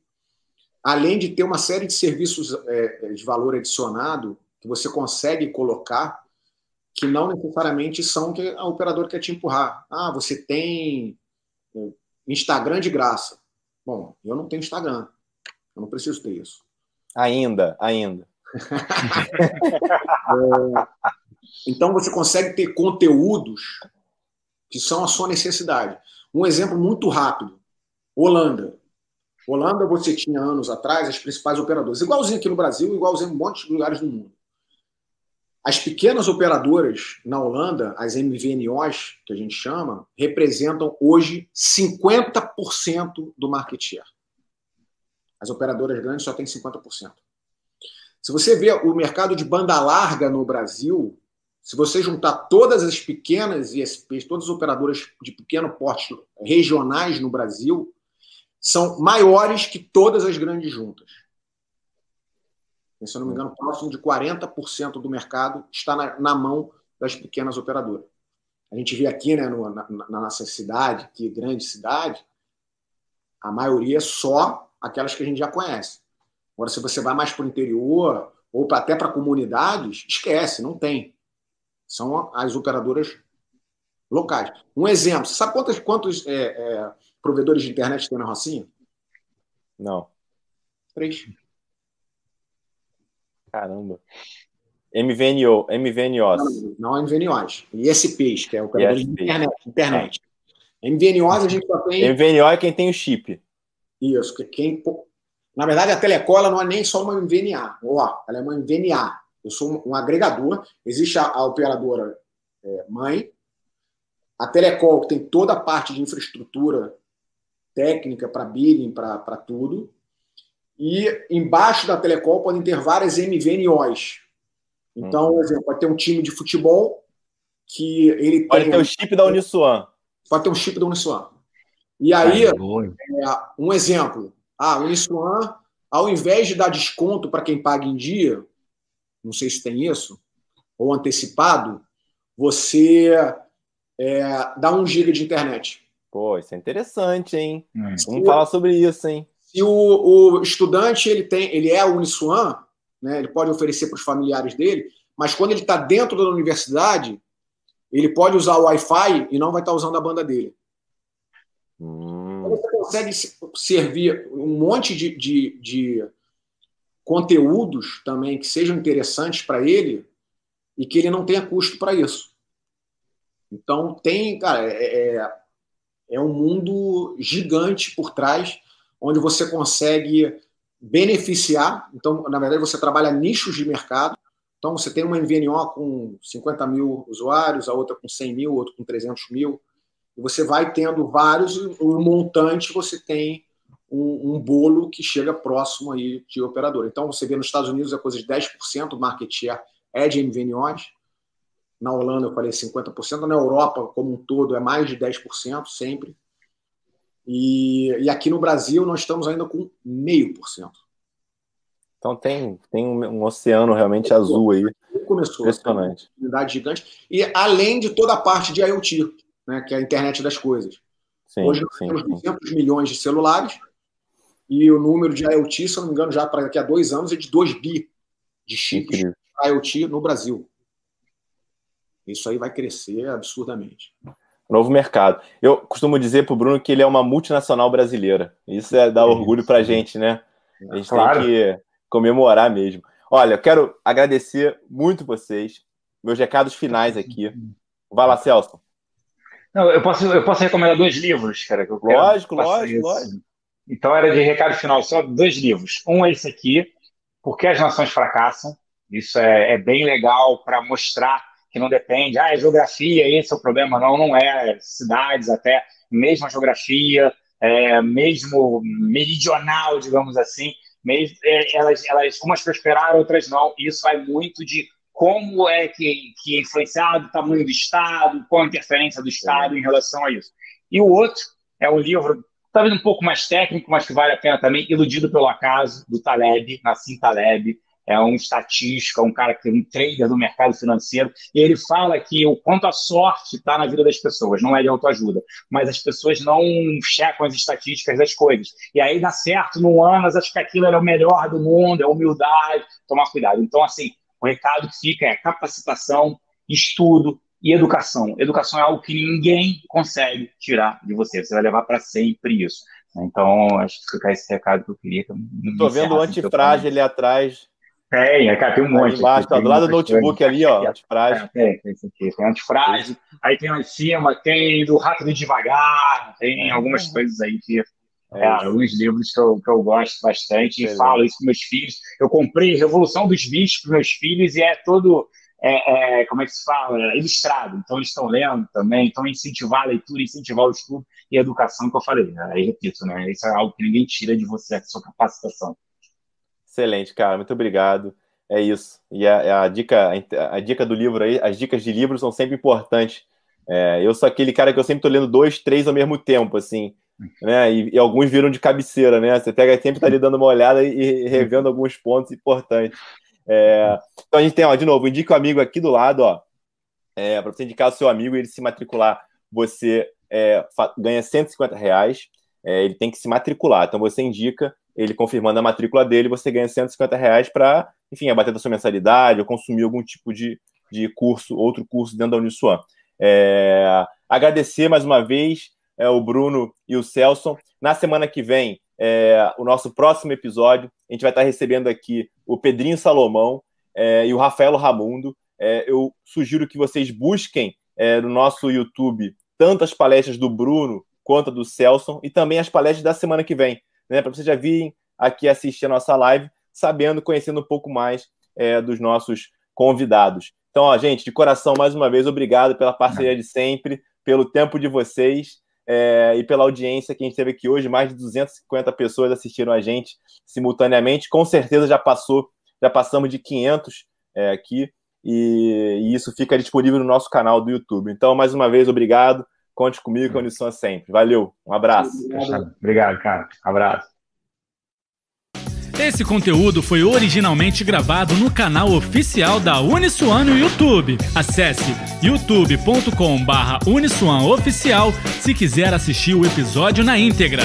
além de ter uma série de serviços é, de valor adicionado que você consegue colocar que não necessariamente são que a operadora quer te empurrar. Ah, você tem Instagram de graça. Bom, eu não tenho Instagram. Eu não preciso ter isso. Ainda, ainda. é, então você consegue ter conteúdos que são a sua necessidade. Um exemplo muito rápido: Holanda. Holanda, você tinha anos atrás as principais operadoras, igualzinho aqui no Brasil, igualzinho em de lugares do mundo. As pequenas operadoras na Holanda, as MVNOs, que a gente chama, representam hoje 50% do market share. As operadoras grandes só têm 50%. Se você vê o mercado de banda larga no Brasil, se você juntar todas as pequenas ISPs, todas as operadoras de pequeno porte regionais no Brasil, são maiores que todas as grandes juntas se eu não me engano, próximo de 40% do mercado está na, na, mão das pequenas operadoras. A gente vê aqui né, no, na, na, nossa cidade, que grande cidade, a maioria é só aquelas que a gente já conhece. Agora, se você vai mais para o interior, ou até para comunidades, esquece, não tem. São as operadoras locais. Um exemplo, você sabe quantos, quantos é, é, provedores de internet tem na Rocinha? Não. Três. Caramba. MVNO, MVNOs. Não, não MVNOs. ISPs, que é o operador de internet. internet. É. MVNOs a gente só tem. MVNO é quem tem o chip. Isso, que quem. Na verdade, a Telecola não é nem só uma MVNA. Ó, ela é uma MVNA. Eu sou um agregador. Existe a, a operadora é, mãe, a Telecol, que tem toda a parte de infraestrutura técnica para billing, para tudo. E embaixo da Telecom podem ter várias MVNOs. Então, por exemplo, pode ter um time de futebol que ele pode tem. Pode ter o chip da Uniswan. Pode ter um chip da Uniswan. E aí, é, um exemplo. Ah, Uniswan, ao invés de dar desconto para quem paga em dia, não sei se tem isso, ou antecipado, você é, dá um giga de internet. Pô, isso é interessante, hein? Hum. Vamos falar sobre isso, hein? Se o, o estudante ele tem, ele é Uniswan, né, ele pode oferecer para os familiares dele, mas quando ele está dentro da universidade, ele pode usar o Wi-Fi e não vai estar tá usando a banda dele. Hum. Então você consegue servir um monte de, de, de conteúdos também que sejam interessantes para ele e que ele não tenha custo para isso. Então tem, cara, é, é, é um mundo gigante por trás onde você consegue beneficiar. Então, na verdade, você trabalha nichos de mercado. Então, você tem uma MVNO com 50 mil usuários, a outra com 100 mil, outra com 300 mil. E você vai tendo vários, o montante você tem um, um, bolo que chega próximo aí de operador. Então, você vê nos Estados Unidos é coisa de 10% do market share é de MVNOs. Na Holanda, eu falei 50%. Na Europa, como um todo, é mais de 10% sempre. E, e aqui no Brasil nós estamos ainda com meio por cento. Então tem, tem um, oceano realmente azul aí. Começou. Impressionante. Uma gigante. E além de toda a parte de IoT, né, que é a internet das coisas. Sim, Hoje nós sim, temos 200 sim. milhões de celulares e o número de IoT, se eu não me engano, já para daqui a dois anos é de 2 bi de chips IoT no Brasil. Isso aí vai crescer absurdamente. Novo mercado. Eu costumo dizer para o Bruno que ele é uma multinacional brasileira. Isso é dar orgulho para a gente, né? A gente claro. tem que comemorar mesmo. Olha, eu quero agradecer muito vocês. Meus recados finais aqui. Vai lá, Celso. Não, eu posso, eu posso recomendar dois livros, cara. Que eu lógico, lógico, lógico. Então era de recado final só dois livros. Um é esse aqui, Por que as Nações Fracassam. Isso é, é bem legal para mostrar que não depende, ah, é geografia, esse é o problema. Não, não é. Cidades até, mesma geografia, é, mesmo meridional, digamos assim, mesmo, é, elas, elas, umas prosperaram, outras não. Isso vai muito de como é que, que é influenciado o tamanho do Estado, qual a interferência do Estado em relação a isso. E o outro é um livro, talvez um pouco mais técnico, mas que vale a pena também, Iludido pelo Acaso, do Taleb, Nassim Taleb, é um estatístico, é um cara que é um trader do mercado financeiro, e ele fala que o quanto a sorte está na vida das pessoas, não é de autoajuda, mas as pessoas não checam as estatísticas das coisas. E aí dá certo no ano, acho que aquilo era o melhor do mundo, é humildade, tomar cuidado. Então, assim, o recado que fica é capacitação, estudo e educação. Educação é algo que ninguém consegue tirar de você, você vai levar para sempre isso. Então, acho que fica esse recado que eu queria. Estou vendo o antifrágil ali atrás tem, cara, tem um monte. Embaixo, aqui, do lado do notebook ali, ó, antifrágil. tem, tem isso aqui. Tem antifrágil, aí tem lá em cima, tem do Rápido e Devagar, tem algumas coisas aí que. É, é alguns livros que eu, que eu gosto bastante e falo isso com meus filhos. Eu comprei Revolução dos Bichos para meus filhos e é todo, é, é, como é que se fala? É ilustrado. Então eles estão lendo também, então incentivar a leitura, incentivar o estudo e a educação que eu falei. Aí repito, né? Isso é algo que ninguém tira de você, a sua capacitação. Excelente, cara. Muito obrigado. É isso. E a, a dica, a, dica do livro aí, as dicas de livro são sempre importantes. É, eu sou aquele cara que eu sempre tô lendo dois, três ao mesmo tempo, assim, né? E, e alguns viram de cabeceira, né? Você pega sempre tá ali dando uma olhada e revendo alguns pontos importantes. É, então a gente tem, ó, de novo, indica o amigo aqui do lado, ó. É, para você indicar o seu amigo e ele se matricular, você é, ganha 150 reais. É, ele tem que se matricular. Então você indica ele confirmando a matrícula dele, você ganha 150 reais para, enfim, abater da sua mensalidade ou consumir algum tipo de, de curso, outro curso dentro da Uniswan. É, agradecer mais uma vez é, o Bruno e o Celso. Na semana que vem, é, o nosso próximo episódio, a gente vai estar recebendo aqui o Pedrinho Salomão é, e o Rafaelo Ramundo. É, eu sugiro que vocês busquem é, no nosso YouTube tanto as palestras do Bruno quanto do Celso e também as palestras da semana que vem né, para vocês já virem aqui assistir a nossa live, sabendo, conhecendo um pouco mais é, dos nossos convidados. Então, ó, gente, de coração, mais uma vez, obrigado pela parceria de sempre, pelo tempo de vocês é, e pela audiência que a gente teve aqui hoje. Mais de 250 pessoas assistiram a gente simultaneamente. Com certeza já passou, já passamos de 500 é, aqui. E, e, isso fica disponível no nosso canal do YouTube. Então, mais uma vez, obrigado. Conte comigo, condição sempre. Valeu, um abraço. Obrigado, Obrigado cara. Abraço. Esse conteúdo foi originalmente gravado no canal oficial da Uniswan no YouTube. Acesse youtube.com/uniswanoficial se quiser assistir o episódio na íntegra.